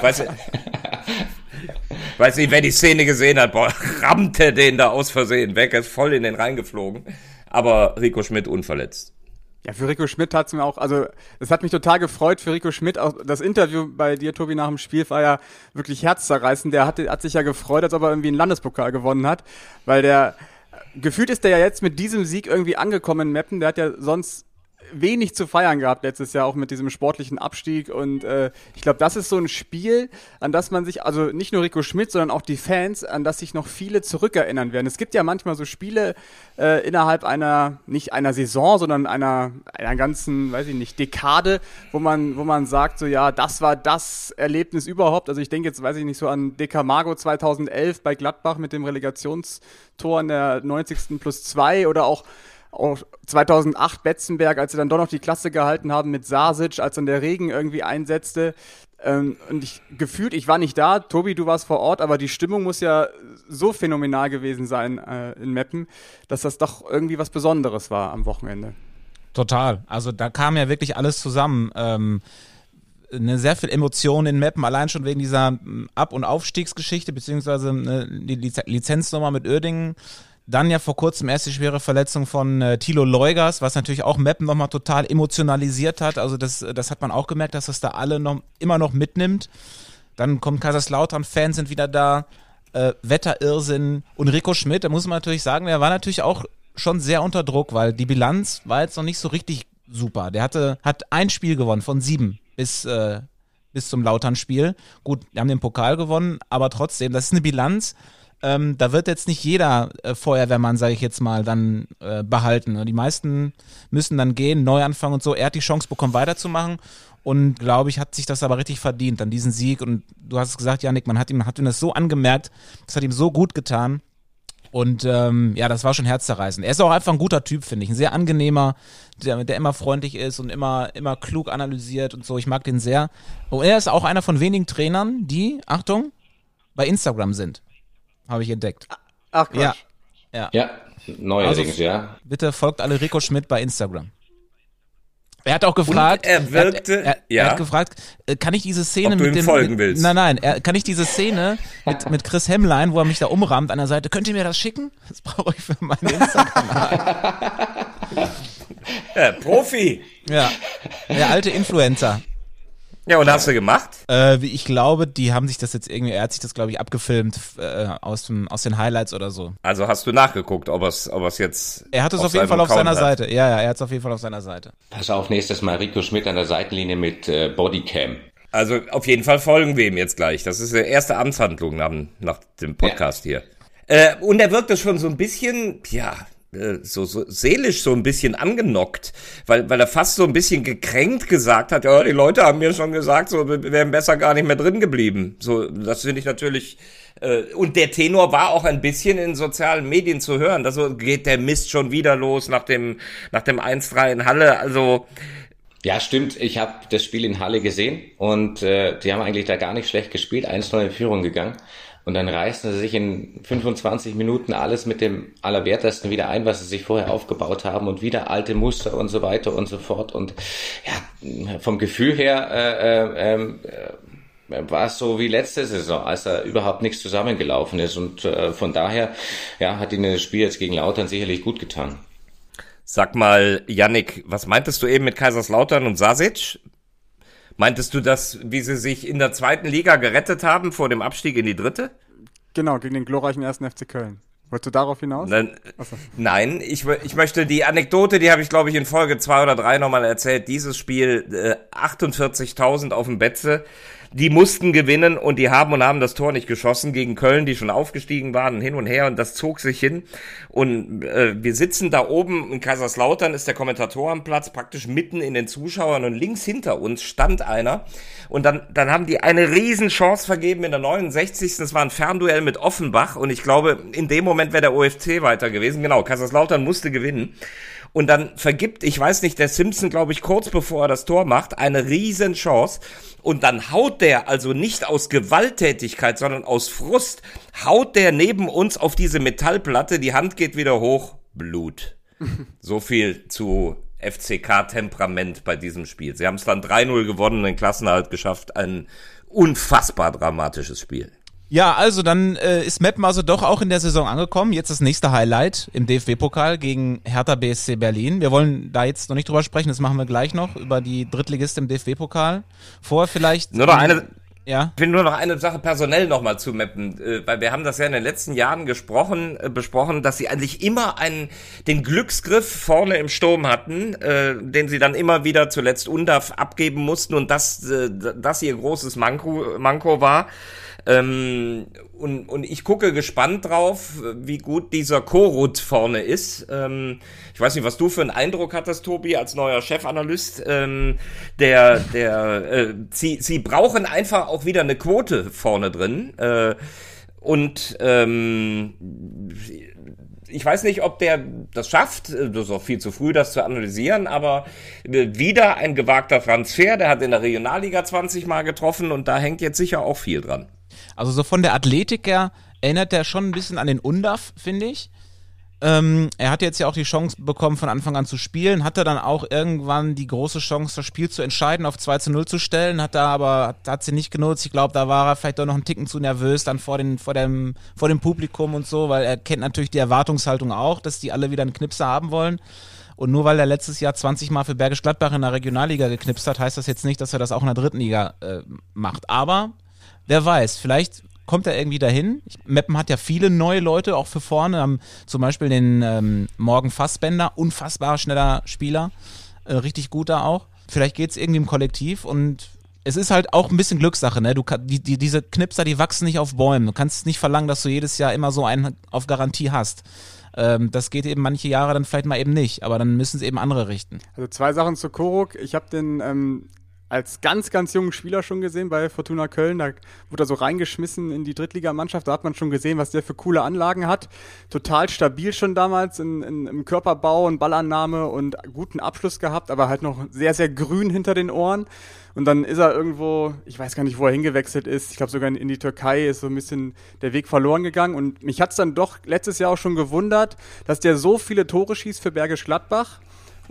weiß, weiß nicht, wer die Szene gesehen hat, boah, rammte den da aus Versehen weg, ist voll in den reingeflogen. aber Rico Schmidt unverletzt. Ja, für Rico Schmidt hat's mir auch, also es hat mich total gefreut für Rico Schmidt. Auch das Interview bei dir, Tobi, nach dem Spiel war ja wirklich herzzerreißend. Der hat, hat sich ja gefreut, als ob er irgendwie einen Landespokal gewonnen hat, weil der gefühlt ist der ja jetzt mit diesem Sieg irgendwie angekommen in Meppen. Der hat ja sonst wenig zu feiern gehabt letztes Jahr auch mit diesem sportlichen Abstieg und äh, ich glaube, das ist so ein Spiel, an das man sich, also nicht nur Rico Schmidt, sondern auch die Fans, an das sich noch viele zurückerinnern werden. Es gibt ja manchmal so Spiele äh, innerhalb einer, nicht einer Saison, sondern einer, einer ganzen, weiß ich nicht, Dekade, wo man, wo man sagt, so ja, das war das Erlebnis überhaupt. Also ich denke jetzt, weiß ich nicht, so an Decamago 2011 bei Gladbach mit dem Relegationstor in der 90. plus 2 oder auch auch 2008 Betzenberg, als sie dann doch noch die Klasse gehalten haben mit Sasic, als dann der Regen irgendwie einsetzte. Ähm, und ich gefühlt, ich war nicht da, Tobi, du warst vor Ort, aber die Stimmung muss ja so phänomenal gewesen sein äh, in Meppen, dass das doch irgendwie was Besonderes war am Wochenende. Total. Also da kam ja wirklich alles zusammen. Ähm, eine sehr viel Emotion in Meppen, allein schon wegen dieser Ab- und Aufstiegsgeschichte, beziehungsweise eine, die Lizenznummer mit Oerdingen dann ja vor kurzem erst die schwere Verletzung von äh, Thilo Leugers, was natürlich auch Meppen nochmal total emotionalisiert hat. Also das, das hat man auch gemerkt, dass das da alle noch, immer noch mitnimmt. Dann kommt Kaiserslautern, Fans sind wieder da, äh, Wetterirrsinn und Rico Schmidt, da muss man natürlich sagen, der war natürlich auch schon sehr unter Druck, weil die Bilanz war jetzt noch nicht so richtig super. Der hatte, hat ein Spiel gewonnen von sieben bis, äh, bis zum Lautern-Spiel. Gut, wir haben den Pokal gewonnen, aber trotzdem, das ist eine Bilanz, ähm, da wird jetzt nicht jeder äh, Feuerwehrmann, sage ich jetzt mal, dann äh, behalten. Die meisten müssen dann gehen, neu anfangen und so. Er hat die Chance bekommen, weiterzumachen und glaube ich, hat sich das aber richtig verdient, dann diesen Sieg. Und du hast es gesagt, Janik, man hat ihm, hat ihm das so angemerkt, das hat ihm so gut getan. Und ähm, ja, das war schon herzzerreißend. Er ist auch einfach ein guter Typ, finde ich. Ein sehr angenehmer, der, der immer freundlich ist und immer, immer klug analysiert und so. Ich mag den sehr. Und er ist auch einer von wenigen Trainern, die, Achtung, bei Instagram sind habe ich entdeckt. Ach Quatsch. Ja. Ja, ja neuerdings, also, ja. Bitte folgt alle Rico Schmidt bei Instagram. Er hat auch gefragt, Und er wirkte, er, er, ja. er hat gefragt, äh, kann ich diese Szene Ob du mit dem, folgen mit, willst. nein, nein, er, kann ich diese Szene mit, mit Chris Hemmlein, wo er mich da umrammt an der Seite, könnt ihr mir das schicken? Das brauche ich für meinen Instagram. *laughs* ja, Profi. Ja, der alte Influencer. Ja, und hast du gemacht? Äh, ich glaube, die haben sich das jetzt irgendwie, er hat sich das, glaube ich, abgefilmt äh, aus, dem, aus den Highlights oder so. Also hast du nachgeguckt, ob es ob es jetzt. Er hat es auf, auf jeden Fall auf Account seiner hat. Seite. Ja, ja, er hat es auf jeden Fall auf seiner Seite. Pass auf, nächstes Mal Rico Schmidt an der Seitenlinie mit äh, Bodycam. Also auf jeden Fall folgen wir ihm jetzt gleich. Das ist die erste Amtshandlung nach, nach dem Podcast ja. hier. Äh, und er wirkt das schon so ein bisschen, ja, so, so seelisch so ein bisschen angenockt, weil, weil er fast so ein bisschen gekränkt gesagt hat, ja, die Leute haben mir schon gesagt, so, wir wären besser gar nicht mehr drin geblieben. So, das finde ich natürlich, äh, und der Tenor war auch ein bisschen in sozialen Medien zu hören, da so geht der Mist schon wieder los nach dem, nach dem 1-3 in Halle, also, ja, stimmt. Ich habe das Spiel in Halle gesehen und äh, die haben eigentlich da gar nicht schlecht gespielt, 1-0 in Führung gegangen. Und dann reißen sie sich in 25 Minuten alles mit dem Allerwertesten wieder ein, was sie sich vorher aufgebaut haben und wieder alte Muster und so weiter und so fort. Und ja, vom Gefühl her äh, äh, äh, war es so wie letzte Saison, als da überhaupt nichts zusammengelaufen ist. Und äh, von daher ja, hat ihnen das Spiel jetzt gegen Lautern sicherlich gut getan. Sag mal, Yannick, was meintest du eben mit Kaiserslautern und Sasic? Meintest du das, wie sie sich in der zweiten Liga gerettet haben vor dem Abstieg in die dritte? Genau, gegen den glorreichen ersten FC Köln. Wolltest du darauf hinaus? Nein, nein ich, ich möchte die Anekdote, die habe ich glaube ich in Folge zwei oder drei nochmal erzählt. Dieses Spiel, äh, 48.000 auf dem Betze die mussten gewinnen und die haben und haben das Tor nicht geschossen gegen Köln, die schon aufgestiegen waren, hin und her und das zog sich hin. Und äh, wir sitzen da oben in Kaiserslautern, ist der Kommentator am Platz, praktisch mitten in den Zuschauern und links hinter uns stand einer. Und dann, dann haben die eine riesen Chance vergeben in der 69. Das war ein Fernduell mit Offenbach und ich glaube, in dem Moment wäre der OFC weiter gewesen. Genau, Kaiserslautern musste gewinnen. Und dann vergibt, ich weiß nicht, der Simpson, glaube ich, kurz bevor er das Tor macht, eine riesen Chance. Und dann haut der, also nicht aus Gewalttätigkeit, sondern aus Frust, haut der neben uns auf diese Metallplatte, die Hand geht wieder hoch, Blut. *laughs* so viel zu FCK-Temperament bei diesem Spiel. Sie haben es dann 3-0 gewonnen, den Klassenerhalt geschafft. Ein unfassbar dramatisches Spiel. Ja, also dann äh, ist Meppen also doch auch in der Saison angekommen. Jetzt das nächste Highlight im DFB-Pokal gegen Hertha BSC Berlin. Wir wollen da jetzt noch nicht drüber sprechen, das machen wir gleich noch, über die Drittligist im DFB-Pokal. Vorher vielleicht... Nur noch eine, Ja, Ich will nur noch eine Sache personell nochmal zu mappen, äh, weil wir haben das ja in den letzten Jahren gesprochen, äh, besprochen, dass sie eigentlich immer einen, den Glücksgriff vorne im Sturm hatten, äh, den sie dann immer wieder zuletzt Undaf abgeben mussten und das, äh, das ihr großes Manko, Manko war. Ähm, und, und ich gucke gespannt drauf, wie gut dieser Korut vorne ist. Ähm, ich weiß nicht, was du für einen Eindruck hattest, Tobi, als neuer Chefanalyst. Ähm, der, der, äh, sie, sie brauchen einfach auch wieder eine Quote vorne drin. Äh, und ähm, ich weiß nicht, ob der das schafft. Das ist auch viel zu früh, das zu analysieren, aber äh, wieder ein gewagter Transfer. Der hat in der Regionalliga 20 Mal getroffen und da hängt jetzt sicher auch viel dran. Also so von der Athletik her erinnert er schon ein bisschen an den Undaf, finde ich. Ähm, er hat jetzt ja auch die Chance bekommen, von Anfang an zu spielen, hatte dann auch irgendwann die große Chance, das Spiel zu entscheiden, auf 2 zu 0 zu stellen, hat da aber, hat, sie nicht genutzt. Ich glaube, da war er vielleicht doch noch einen Ticken zu nervös, dann vor, den, vor, dem, vor dem Publikum und so, weil er kennt natürlich die Erwartungshaltung auch, dass die alle wieder einen Knipser haben wollen. Und nur weil er letztes Jahr 20 Mal für Bergisch Gladbach in der Regionalliga geknipst hat, heißt das jetzt nicht, dass er das auch in der dritten Liga äh, macht. Aber wer weiß, vielleicht kommt er irgendwie dahin. Meppen hat ja viele neue Leute, auch für vorne. Haben zum Beispiel den ähm, Morgen Fassbender, unfassbar schneller Spieler, äh, richtig guter auch. Vielleicht geht's irgendwie im Kollektiv und es ist halt auch ein bisschen Glückssache, ne? Du die, die, diese Knipser, die wachsen nicht auf Bäumen. Du kannst nicht verlangen, dass du jedes Jahr immer so einen auf Garantie hast. Ähm, das geht eben manche Jahre dann vielleicht mal eben nicht, aber dann müssen es eben andere richten. Also zwei Sachen zu Koruk. Ich habe den ähm, als ganz, ganz jungen Spieler schon gesehen bei Fortuna Köln. Da wurde er so reingeschmissen in die Drittligamannschaft. Da hat man schon gesehen, was der für coole Anlagen hat. Total stabil schon damals in, in, im Körperbau und Ballannahme und guten Abschluss gehabt, aber halt noch sehr, sehr grün hinter den Ohren. Und dann ist er irgendwo, ich weiß gar nicht, wo er hingewechselt ist. Ich glaube sogar in, die Türkei ist so ein bisschen der Weg verloren gegangen. Und mich hat's dann doch letztes Jahr auch schon gewundert, dass der so viele Tore schießt für Bergisch Gladbach.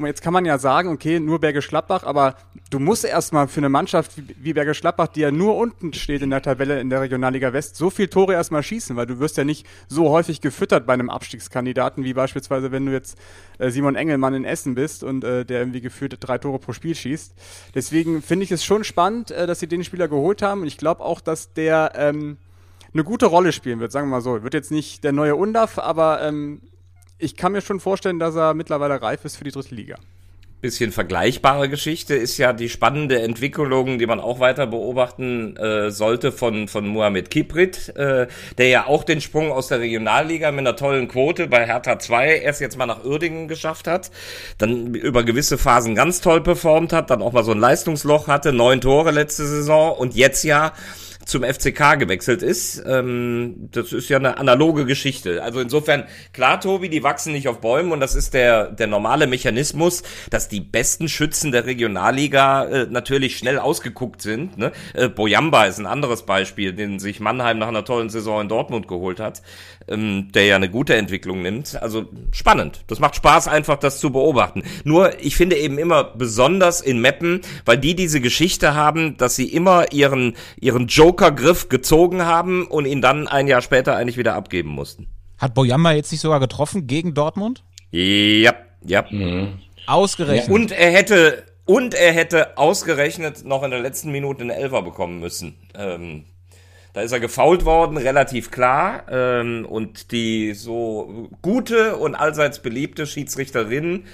Jetzt kann man ja sagen, okay, nur Bergisch Gladbach, aber du musst erstmal für eine Mannschaft wie, wie Bergisch Gladbach, die ja nur unten steht in der Tabelle in der Regionalliga West, so viel Tore erstmal schießen, weil du wirst ja nicht so häufig gefüttert bei einem Abstiegskandidaten, wie beispielsweise, wenn du jetzt äh, Simon Engelmann in Essen bist und äh, der irgendwie gefühlt drei Tore pro Spiel schießt. Deswegen finde ich es schon spannend, äh, dass sie den Spieler geholt haben. Und ich glaube auch, dass der ähm, eine gute Rolle spielen wird, sagen wir mal so. Wird jetzt nicht der neue Undaf, aber ähm, ich kann mir schon vorstellen, dass er mittlerweile reif ist für die dritte Liga. Bisschen vergleichbare Geschichte ist ja die spannende Entwicklung, die man auch weiter beobachten äh, sollte von, von Mohamed Kiprit, äh, der ja auch den Sprung aus der Regionalliga mit einer tollen Quote bei Hertha 2 erst jetzt mal nach Uerdingen geschafft hat, dann über gewisse Phasen ganz toll performt hat, dann auch mal so ein Leistungsloch hatte, neun Tore letzte Saison und jetzt ja zum FCK gewechselt ist. Ähm, das ist ja eine analoge Geschichte. Also insofern, klar, Tobi, die wachsen nicht auf Bäumen und das ist der, der normale Mechanismus, dass die besten Schützen der Regionalliga äh, natürlich schnell ausgeguckt sind. Ne? Äh, Boyamba ist ein anderes Beispiel, den sich Mannheim nach einer tollen Saison in Dortmund geholt hat, ähm, der ja eine gute Entwicklung nimmt. Also spannend. Das macht Spaß, einfach das zu beobachten. Nur, ich finde eben immer besonders in Meppen, weil die diese Geschichte haben, dass sie immer ihren, ihren Joker Griff gezogen haben und ihn dann ein Jahr später eigentlich wieder abgeben mussten. Hat Boyamba jetzt nicht sogar getroffen gegen Dortmund? Ja, ja. Ausgerechnet. Und er hätte und er hätte ausgerechnet noch in der letzten Minute einen Elfer bekommen müssen. Ähm, da ist er gefault worden, relativ klar. Ähm, und die so gute und allseits beliebte Schiedsrichterin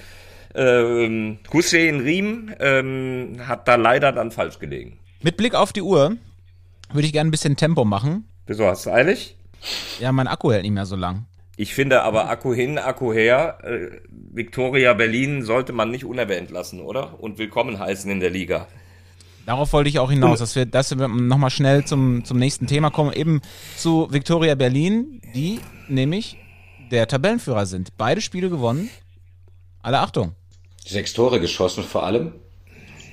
ähm, Hussein Riem ähm, hat da leider dann falsch gelegen. Mit Blick auf die Uhr würde ich gerne ein bisschen Tempo machen. Wieso hast du eilig? Ja, mein Akku hält nicht mehr so lang. Ich finde aber Akku hin, Akku her. Äh, Victoria Berlin sollte man nicht unerwähnt lassen, oder? Und willkommen heißen in der Liga. Darauf wollte ich auch hinaus, dass wir, dass wir nochmal schnell zum, zum nächsten Thema kommen. Eben zu Victoria Berlin, die nämlich der Tabellenführer sind. Beide Spiele gewonnen. Alle Achtung. Sechs Tore geschossen vor allem.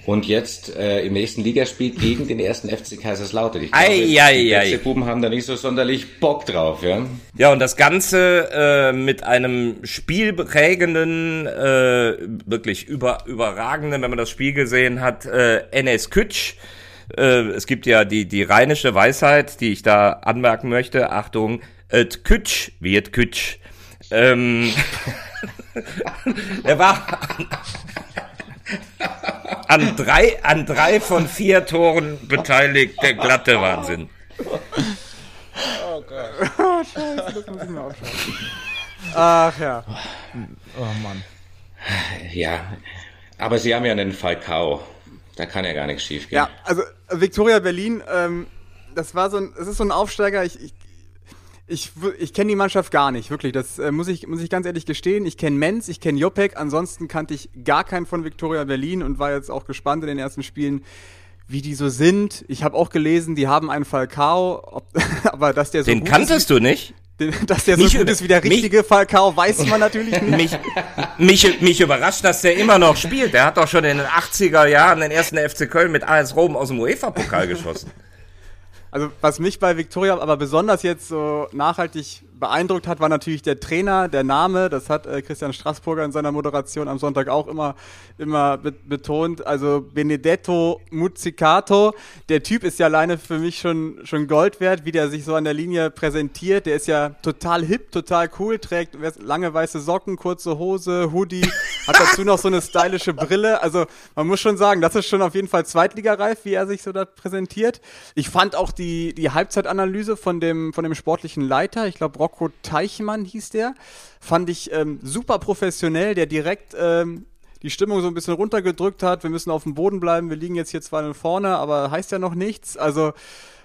Und jetzt äh, im nächsten Ligaspiel gegen den ersten FC Kaiserslautern. Ich glaube, Ei, ei, die ei. Buben haben da nicht so sonderlich Bock drauf, ja. Ja, und das Ganze äh, mit einem spielprägenden, äh, wirklich über, überragenden, wenn man das Spiel gesehen hat, äh, NS Kütsch, Äh, es gibt ja die, die rheinische Weisheit, die ich da anmerken möchte. Achtung, et kütsch wird kütsch. Ähm, *laughs* er war *laughs* an drei, an drei von vier Toren beteiligt, der glatte Wahnsinn. Oh Gott. Scheiße, das muss ich mir aufschreiben. Ach ja. Oh Mann. Ja, aber sie haben ja einen Falcao. Da kann ja gar nichts schief gehen. Ja, also Victoria Berlin, ähm, das war so ein, es ist so ein Aufsteiger. Ich, ich, ich, ich kenne die Mannschaft gar nicht, wirklich. Das äh, muss, ich, muss ich ganz ehrlich gestehen. Ich kenne Menz, ich kenne Jopek. Ansonsten kannte ich gar keinen von Victoria Berlin und war jetzt auch gespannt in den ersten Spielen, wie die so sind. Ich habe auch gelesen, die haben einen Falcao, ob, *laughs* aber dass der so Den gut kanntest ist, du nicht? den, dass der so Mich gut ist wie der mich- richtige Falcao, weiß man natürlich nicht. Mich, mich, mich überrascht, dass der immer noch spielt. Der hat doch schon in den 80er Jahren den ersten FC Köln mit AS Rom aus dem UEFA-Pokal geschossen. Also was mich bei Victoria aber besonders jetzt so nachhaltig beeindruckt hat, war natürlich der Trainer, der Name. Das hat äh, Christian Straßburger in seiner Moderation am Sonntag auch immer, immer be betont. Also Benedetto Muzzicato. Der Typ ist ja alleine für mich schon, schon Gold wert, wie der sich so an der Linie präsentiert. Der ist ja total hip, total cool, trägt lange weiße Socken, kurze Hose, Hoodie, *laughs* hat dazu noch so eine stylische Brille. Also man muss schon sagen, das ist schon auf jeden Fall Zweitligareif, wie er sich so da präsentiert. Ich fand auch die, die Halbzeitanalyse von dem, von dem sportlichen Leiter, ich glaube Rocco Teichmann hieß der, fand ich ähm, super professionell, der direkt ähm, die Stimmung so ein bisschen runtergedrückt hat. Wir müssen auf dem Boden bleiben, wir liegen jetzt hier zwar vorne, aber heißt ja noch nichts. Also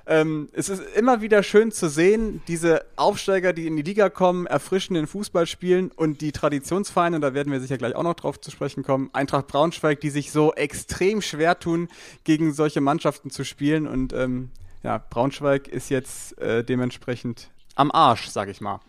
ähm, es ist immer wieder schön zu sehen, diese Aufsteiger, die in die Liga kommen, erfrischen den Fußball spielen und die Traditionsvereine, da werden wir sicher gleich auch noch drauf zu sprechen kommen, Eintracht Braunschweig, die sich so extrem schwer tun, gegen solche Mannschaften zu spielen. Und ähm, ja, Braunschweig ist jetzt äh, dementsprechend am Arsch, sag ich mal.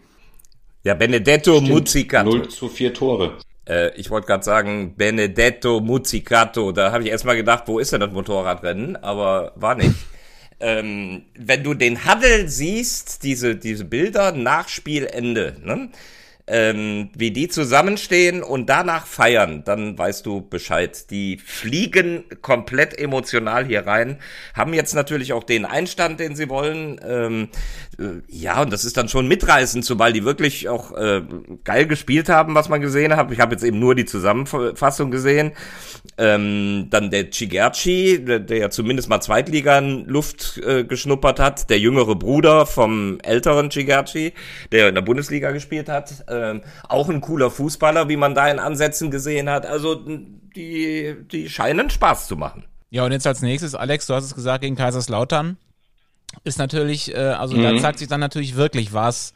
Ja, Benedetto Muzzicato. 0 zu 4 Tore. Äh, ich wollte gerade sagen, Benedetto Muzzicato. Da habe ich erstmal gedacht, wo ist denn das Motorradrennen? Aber war nicht. *laughs* ähm, wenn du den Huddle siehst, diese, diese Bilder nach Spielende, ne? Ähm, wie die zusammenstehen und danach feiern, dann weißt du Bescheid. Die fliegen komplett emotional hier rein, haben jetzt natürlich auch den Einstand, den sie wollen. Ähm, äh, ja, und das ist dann schon mitreißend, sobald die wirklich auch äh, geil gespielt haben, was man gesehen hat. Ich habe jetzt eben nur die Zusammenfassung gesehen. Ähm, dann der Chigerci, der, der ja zumindest mal Zweitligan-Luft äh, geschnuppert hat, der jüngere Bruder vom älteren Chigerci, der in der Bundesliga gespielt hat. Ähm, auch ein cooler Fußballer, wie man da in Ansätzen gesehen hat. Also die, die scheinen Spaß zu machen. Ja, und jetzt als nächstes, Alex, du hast es gesagt, gegen Kaiserslautern ist natürlich, äh, also da Mhm. zeigt sich dann natürlich wirklich, was äh,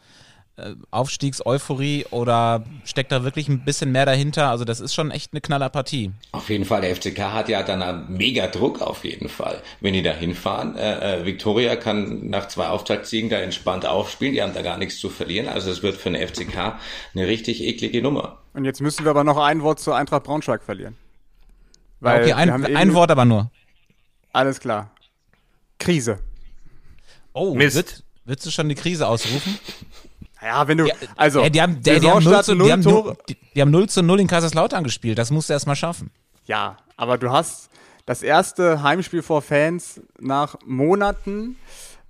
Aufstiegseuphorie oder steckt da wirklich ein bisschen mehr dahinter? Also das ist schon echt eine knaller Partie. Auf jeden Fall, der FCK hat ja dann einen mega Druck auf jeden Fall. Wenn die da hinfahren, äh, äh, Viktoria kann nach zwei Auftaktsiegen da entspannt aufspielen, die haben da gar nichts zu verlieren. Also es wird für den FCK eine richtig eklige Nummer. Und jetzt müssen wir aber noch ein Wort zur Eintracht Braunschweig verlieren. Weil okay, ein, ein Wort aber nur. Alles klar. Krise. Oh, Mist. Wird, willst du schon die Krise ausrufen? Ja, wenn du, also, Ey, die haben, der, die, haben 0 Saisonstart zu, null die, haben, Tore. null- die, die haben 0 zu 0 in Kaiserslautern gespielt. Das musst du erst mal schaffen. Ja, aber du hast das erste Heimspiel vor Fans nach Monaten.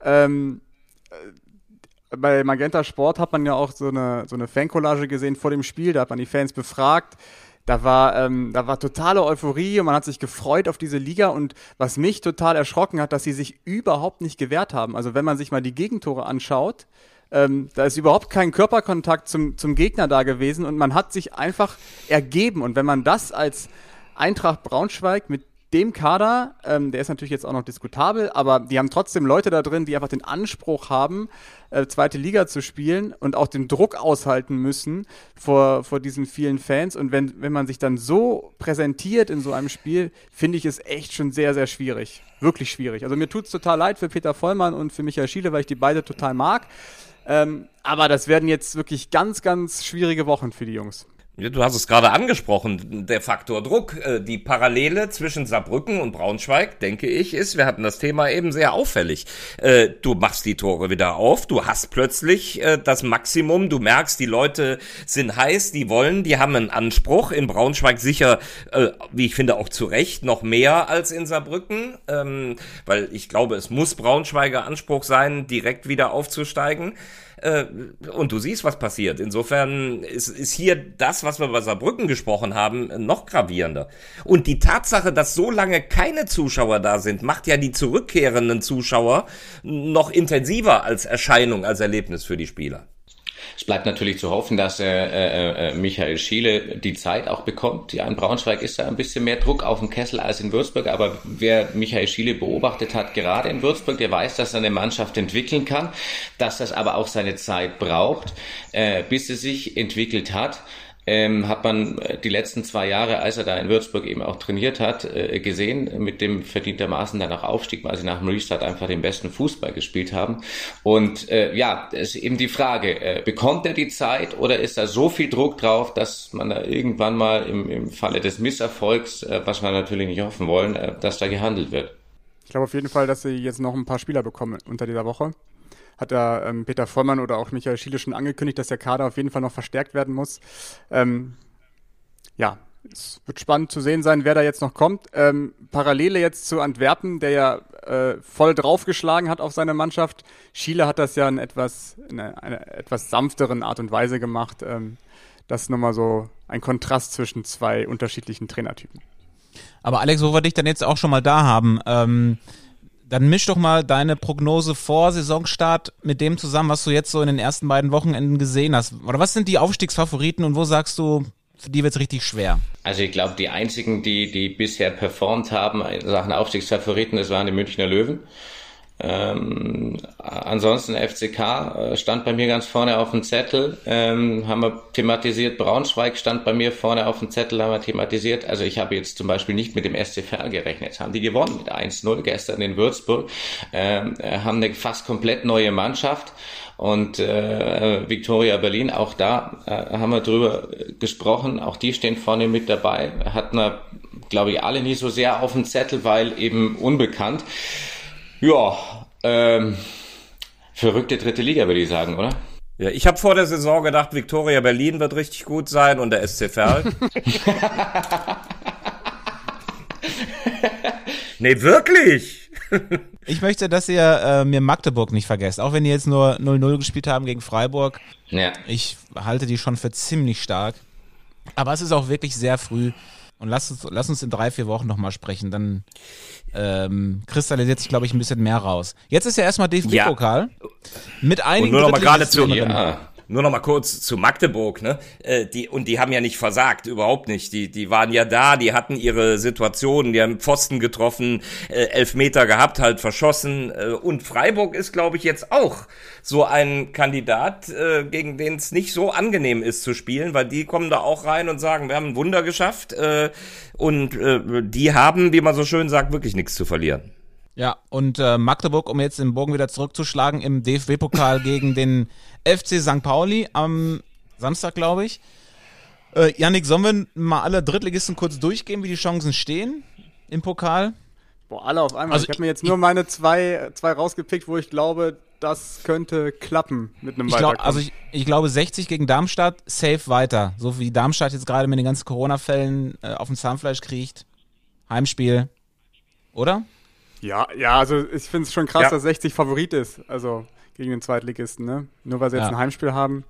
Ähm, äh, bei Magenta Sport hat man ja auch so eine, so eine Fancollage gesehen vor dem Spiel. Da hat man die Fans befragt. Da war, ähm, da war totale Euphorie und man hat sich gefreut auf diese Liga. Und was mich total erschrocken hat, dass sie sich überhaupt nicht gewehrt haben. Also wenn man sich mal die Gegentore anschaut, ähm, da ist überhaupt kein Körperkontakt zum, zum Gegner da gewesen und man hat sich einfach ergeben. Und wenn man das als Eintracht Braunschweig mit dem Kader, ähm, der ist natürlich jetzt auch noch diskutabel, aber die haben trotzdem Leute da drin, die einfach den Anspruch haben, äh, zweite Liga zu spielen und auch den Druck aushalten müssen vor, vor diesen vielen Fans. Und wenn, wenn man sich dann so präsentiert in so einem Spiel, finde ich es echt schon sehr, sehr schwierig. Wirklich schwierig. Also mir tut es total leid für Peter Vollmann und für Michael Schiele, weil ich die beide total mag. Ähm, aber das werden jetzt wirklich ganz, ganz schwierige Wochen für die Jungs. Du hast es gerade angesprochen, der Faktor Druck. Äh, die Parallele zwischen Saarbrücken und Braunschweig, denke ich, ist, wir hatten das Thema eben sehr auffällig. Äh, du machst die Tore wieder auf, du hast plötzlich äh, das Maximum, du merkst, die Leute sind heiß, die wollen, die haben einen Anspruch. In Braunschweig sicher, wie ich finde, auch zu Recht noch mehr als in Saarbrücken, ähm, weil ich glaube, es muss Braunschweiger Anspruch sein, direkt wieder aufzusteigen. Äh, und du siehst, was passiert. Insofern ist, ist hier das, was wir bei Saarbrücken gesprochen haben, noch gravierender. Und die Tatsache, dass so lange keine Zuschauer da sind, macht ja die zurückkehrenden Zuschauer noch intensiver als Erscheinung, als Erlebnis für die Spieler. Es bleibt natürlich zu hoffen, dass äh, äh, äh, Michael Schiele die Zeit auch bekommt. Ja, in Braunschweig ist da ein bisschen mehr Druck auf dem Kessel als in Würzburg, aber wer Michael Schiele beobachtet hat, gerade in Würzburg, der weiß, dass er eine Mannschaft entwickeln kann, dass das aber auch seine Zeit braucht, äh, bis sie sich entwickelt hat ähm, hat man äh, die letzten zwei Jahre, als er da in Würzburg eben auch trainiert hat, äh, gesehen, mit dem verdientermaßen dann auch Aufstieg, weil sie nach dem Restart einfach den besten Fußball gespielt haben. Und äh, ja, ist eben die Frage, äh, bekommt er die Zeit oder ist da so viel Druck drauf, dass man da irgendwann mal im, im Falle des Misserfolgs, äh, was wir natürlich nicht hoffen wollen, äh, dass da gehandelt wird? Ich glaube auf jeden Fall, dass sie jetzt noch ein paar Spieler bekommen unter dieser Woche hat da ähm, Peter Vollmann oder auch Michael Schiele schon angekündigt, dass der Kader auf jeden Fall noch verstärkt werden muss. Ähm, ja, es wird spannend zu sehen sein, wer da jetzt noch kommt. Ähm, Parallele jetzt zu Antwerpen, der ja äh, voll draufgeschlagen hat auf seine Mannschaft. Schiele hat das ja in etwas, in einer, einer etwas sanfteren Art und Weise gemacht. Ähm, das ist nochmal so ein Kontrast zwischen zwei unterschiedlichen Trainertypen. Aber Alex, wo wir dich dann jetzt auch schon mal da haben, ähm, dann misch doch mal deine Prognose vor Saisonstart mit dem zusammen, was du jetzt so in den ersten beiden Wochenenden gesehen hast. Oder was sind die Aufstiegsfavoriten und wo sagst du, für die wird es richtig schwer? Also ich glaube, die einzigen, die, die bisher performt haben in Sachen Aufstiegsfavoriten, das waren die Münchner Löwen. Ähm, ansonsten FCK äh, stand bei mir ganz vorne auf dem Zettel, ähm, haben wir thematisiert. Braunschweig stand bei mir vorne auf dem Zettel, haben wir thematisiert. Also ich habe jetzt zum Beispiel nicht mit dem SCV gerechnet. Haben die gewonnen mit 1-0 gestern in Würzburg, ähm, äh, haben eine fast komplett neue Mannschaft und äh, Victoria Berlin, auch da äh, haben wir drüber gesprochen, auch die stehen vorne mit dabei, hatten wir, glaube ich, alle nie so sehr auf dem Zettel, weil eben unbekannt. Ja, ähm, verrückte dritte Liga, würde ich sagen, oder? Ja, ich habe vor der Saison gedacht, Victoria Berlin wird richtig gut sein und der SC Verl. *laughs* nee, wirklich. ich möchte, dass ihr äh, mir Magdeburg nicht vergesst, auch wenn die jetzt nur 0-0 gespielt haben gegen Freiburg. Ja. Ich halte die schon für ziemlich stark. Aber es ist auch wirklich sehr früh. Und lass uns, lass uns in drei, vier Wochen nochmal sprechen. Dann ähm, kristallisiert sich, glaube ich, ein bisschen mehr raus. Jetzt ist ja erstmal DFB-Pokal. Ja. Mit einigen. Und nur noch mal gerade zu. Ja. Nur noch mal kurz zu Magdeburg, ne? Äh, die, und die haben ja nicht versagt, überhaupt nicht. Die, die waren ja da, die hatten ihre Situationen, die haben Pfosten getroffen, äh, Elfmeter gehabt, halt verschossen. Äh, und Freiburg ist, glaube ich, jetzt auch so ein Kandidat, äh, gegen den es nicht so angenehm ist zu spielen, weil die kommen da auch rein und sagen, wir haben ein Wunder geschafft. Äh, und äh, die haben, wie man so schön sagt, wirklich nichts zu verlieren. Ja, und äh, Magdeburg, um jetzt den Bogen wieder zurückzuschlagen, im DFB-Pokal *laughs* gegen den FC St. Pauli am Samstag, glaube ich. Äh, Yannick, sollen wir mal alle Drittligisten kurz durchgehen, wie die Chancen stehen im Pokal? Boah, alle auf einmal. Also ich habe mir jetzt nur meine zwei, zwei rausgepickt, wo ich glaube, das könnte klappen mit einem ich glaub, Also ich, ich, glaube 60 gegen Darmstadt, safe weiter. So wie Darmstadt jetzt gerade mit den ganzen Corona-Fällen äh, auf dem Zahnfleisch kriecht. Heimspiel. Oder? Ja, ja, also ich finde es schon krass, ja. dass 60 Favorit ist. Also gegen den Zweitligisten, ne? Nur weil sie jetzt ja. ein Heimspiel haben.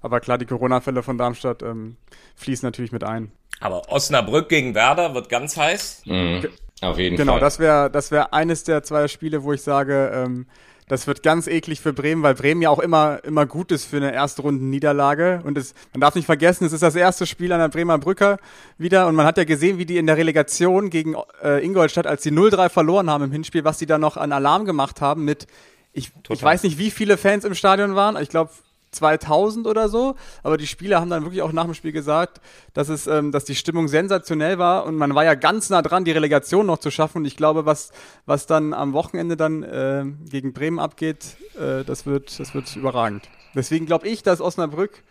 Aber klar, die Corona-Fälle von Darmstadt ähm, fließen natürlich mit ein. Aber Osnabrück gegen Werder wird ganz heiß. Mhm. Auf jeden genau, Fall. Genau, das wäre das wär eines der zwei Spiele, wo ich sage, ähm, das wird ganz eklig für Bremen, weil Bremen ja auch immer, immer gut ist für eine erste Runde-Niederlage. Und es, man darf nicht vergessen, es ist das erste Spiel an der Bremer Brücke wieder. Und man hat ja gesehen, wie die in der Relegation gegen äh, Ingolstadt, als die 0-3 verloren haben im Hinspiel, was die da noch an Alarm gemacht haben mit, ich, ich weiß nicht, wie viele Fans im Stadion waren. Ich glaube, 2000 oder so. Aber die Spieler haben dann wirklich auch nach dem Spiel gesagt, dass es, ähm, dass die Stimmung sensationell war und man war ja ganz nah dran, die Relegation noch zu schaffen. Und ich glaube, was, was dann am Wochenende dann äh, gegen Bremen abgeht, äh, das wird, das wird überragend. Deswegen glaube ich, dass Osnabrück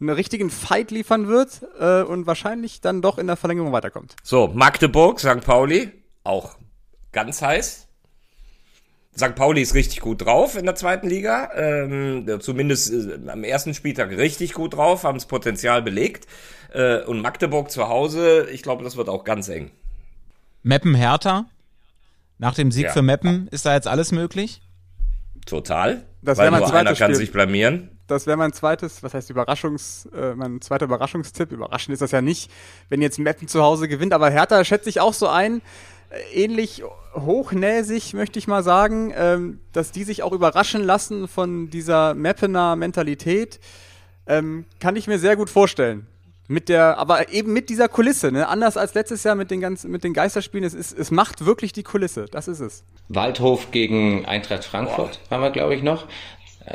einen richtigen Fight liefern wird äh, und wahrscheinlich dann doch in der Verlängerung weiterkommt. So, Magdeburg, St. Pauli, auch ganz heiß. St. Pauli ist richtig gut drauf in der zweiten Liga. Ähm, zumindest äh, am ersten Spieltag richtig gut drauf, haben das Potenzial belegt. Äh, und Magdeburg zu Hause, ich glaube, das wird auch ganz eng. Meppen Hertha. Nach dem Sieg Ja. für Meppen ist da jetzt alles möglich. Total. Das weil nur einer zweites kann Spiel. sich blamieren. Das wäre mein zweites, was heißt Überraschungs, äh, mein zweiter Überraschungstipp. Überraschend ist das ja nicht, wenn jetzt Meppen zu Hause gewinnt, aber Hertha schätze ich auch so ein, ähnlich hochnäsig, möchte ich mal sagen, ähm, dass die sich auch überraschen lassen von dieser Meppener Mentalität, ähm, kann ich mir sehr gut vorstellen. Mit der, aber eben mit dieser Kulisse, ne? Anders als letztes Jahr mit den ganzen, mit den Geisterspielen, es ist, es macht wirklich die Kulisse. Das ist es. Waldhof gegen Eintracht Frankfurt haben wir, glaube ich, noch.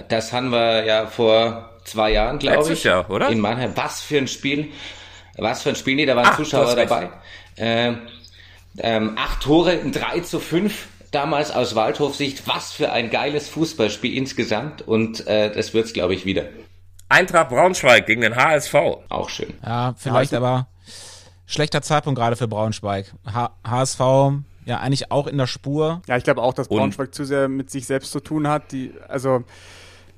Das haben wir ja vor zwei Jahren, glaube Letztes ich. Jahr, oder? In Mannheim. Was für ein Spiel. Was für ein Spiel. Nee, da waren Ach, Zuschauer dabei. Ähm, ähm, acht Tore, ein 3 zu 5 damals aus Waldhof-Sicht. Was für ein geiles Fußballspiel insgesamt. Und äh, das wird's, glaube ich, wieder. Eintracht Braunschweig gegen den HSV. Auch schön. Ja, vielleicht also- aber schlechter Zeitpunkt gerade für Braunschweig. H HSV ja eigentlich auch in der Spur. Ja, ich glaube auch, dass Und- Braunschweig zu sehr mit sich selbst zu tun hat. Die, also,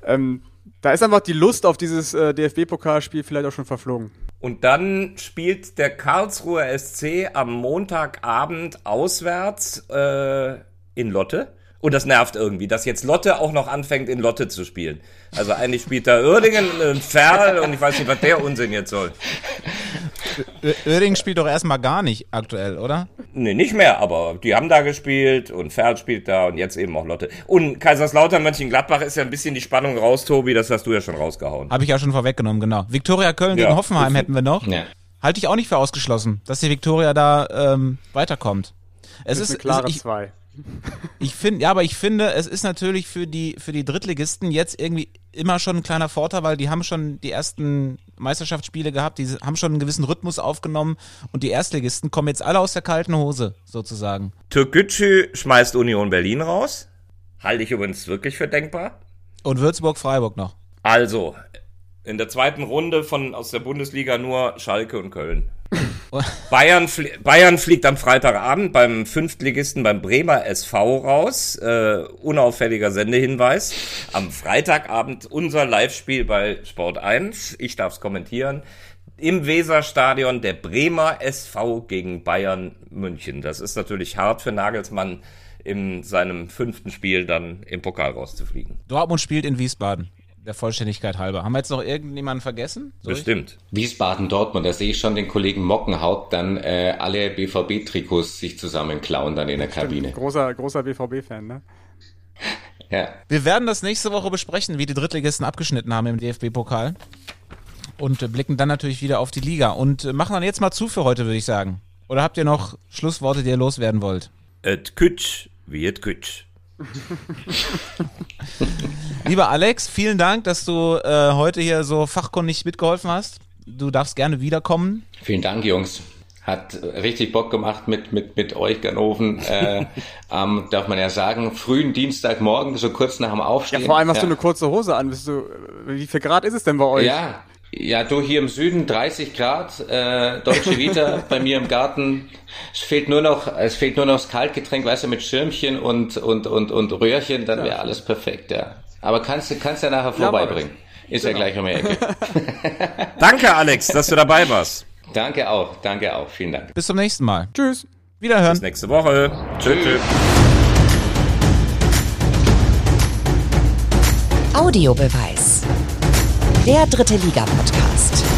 ähm, da ist einfach die Lust auf dieses äh, DFB-Pokalspiel vielleicht auch schon verflogen. Und dann spielt der Karlsruher SC am Montagabend auswärts äh, in Lotte. Und das nervt irgendwie, dass jetzt Lotte auch noch anfängt, in Lotte zu spielen. Also eigentlich spielt da Uerdingen, ein Ferl und ich weiß nicht, was der Unsinn jetzt soll. Ö- Oerding spielt doch erstmal gar nicht aktuell, oder? Nee, nicht mehr, aber die haben da gespielt und Ferl spielt da und jetzt eben auch Lotte. Und Kaiserslautern, Mönchengladbach ist ja ein bisschen die Spannung raus, Tobi, das hast du ja schon rausgehauen. Habe ich ja schon vorweggenommen, genau. Viktoria Köln Ja, gegen Hoffenheim hätten wir noch. Ja. Halte ich auch nicht für ausgeschlossen, dass die Viktoria da ähm, weiterkommt. Es ist, eine klare ich, zwei. Ich finde, ja, aber ich finde, es ist natürlich für die für die Drittligisten jetzt irgendwie immer schon ein kleiner Vorteil, weil die haben schon die ersten Meisterschaftsspiele gehabt, die haben schon einen gewissen Rhythmus aufgenommen und die Erstligisten kommen jetzt alle aus der kalten Hose sozusagen. Türkgücü schmeißt Union Berlin raus. Halte ich übrigens wirklich für denkbar. Und Würzburg Freiburg noch. Also, in der zweiten Runde von aus der Bundesliga nur Schalke und Köln. Bayern, flie Bayern fliegt am Freitagabend beim Fünftligisten beim Bremer SV raus. Äh, unauffälliger Sendehinweis. Am Freitagabend unser Live-Spiel bei Sport 1. Ich darf es kommentieren. Im Weserstadion der Bremer SV gegen Bayern München. Das ist natürlich hart für Nagelsmann, in seinem fünften Spiel dann im Pokal rauszufliegen. Dortmund spielt in Wiesbaden. Der Vollständigkeit halber. Haben wir jetzt noch irgendjemanden vergessen? Soll ich? Bestimmt. Wiesbaden, Dortmund, da sehe ich schon den Kollegen Mockenhaupt dann äh, alle BVB-Trikots sich zusammenklauen dann in der Kabine. Großer, großer BVB-Fan, ne? Ja. Wir werden das nächste Woche besprechen, wie die Drittligisten abgeschnitten haben im DFB-Pokal. Und äh, blicken dann natürlich wieder auf die Liga. Und äh, machen dann jetzt mal zu für heute, würde ich sagen. Oder habt ihr noch Schlussworte, die ihr loswerden wollt? Et Kütsch wie et Kütsch. *laughs* Lieber Alex, vielen Dank, dass du äh, heute hier so fachkundig mitgeholfen hast. Du darfst gerne wiederkommen. Vielen Dank, Jungs. Hat richtig Bock gemacht mit, mit, mit euch, Ganoven. Äh, am, darf man ja sagen, frühen Dienstagmorgen, so kurz nach dem Ja, Aufstehen. vor allem hast ja. du eine kurze Hose an. Bist du, wie viel Grad ist es denn bei euch? Ja, ja, du hier im Süden 30 Grad, äh, Deutsche Vita, *laughs* bei mir im Garten. Es fehlt nur noch, es fehlt nur noch das Kaltgetränk, weißt du, mit Schirmchen und, und, und, und Röhrchen, dann wäre alles perfekt, ja. Aber kannst du, kannst ja nachher Ja, vorbeibringen. Ist ja gleich um die Ecke. *laughs* Danke, Alex, dass du dabei warst. danke auch, danke auch, vielen Dank. Bis zum nächsten Mal. Tschüss. Wiederhören. Bis nächste Woche. Tschüss. tschüss. Audiobeweis. Der dritte Liga-Podcast.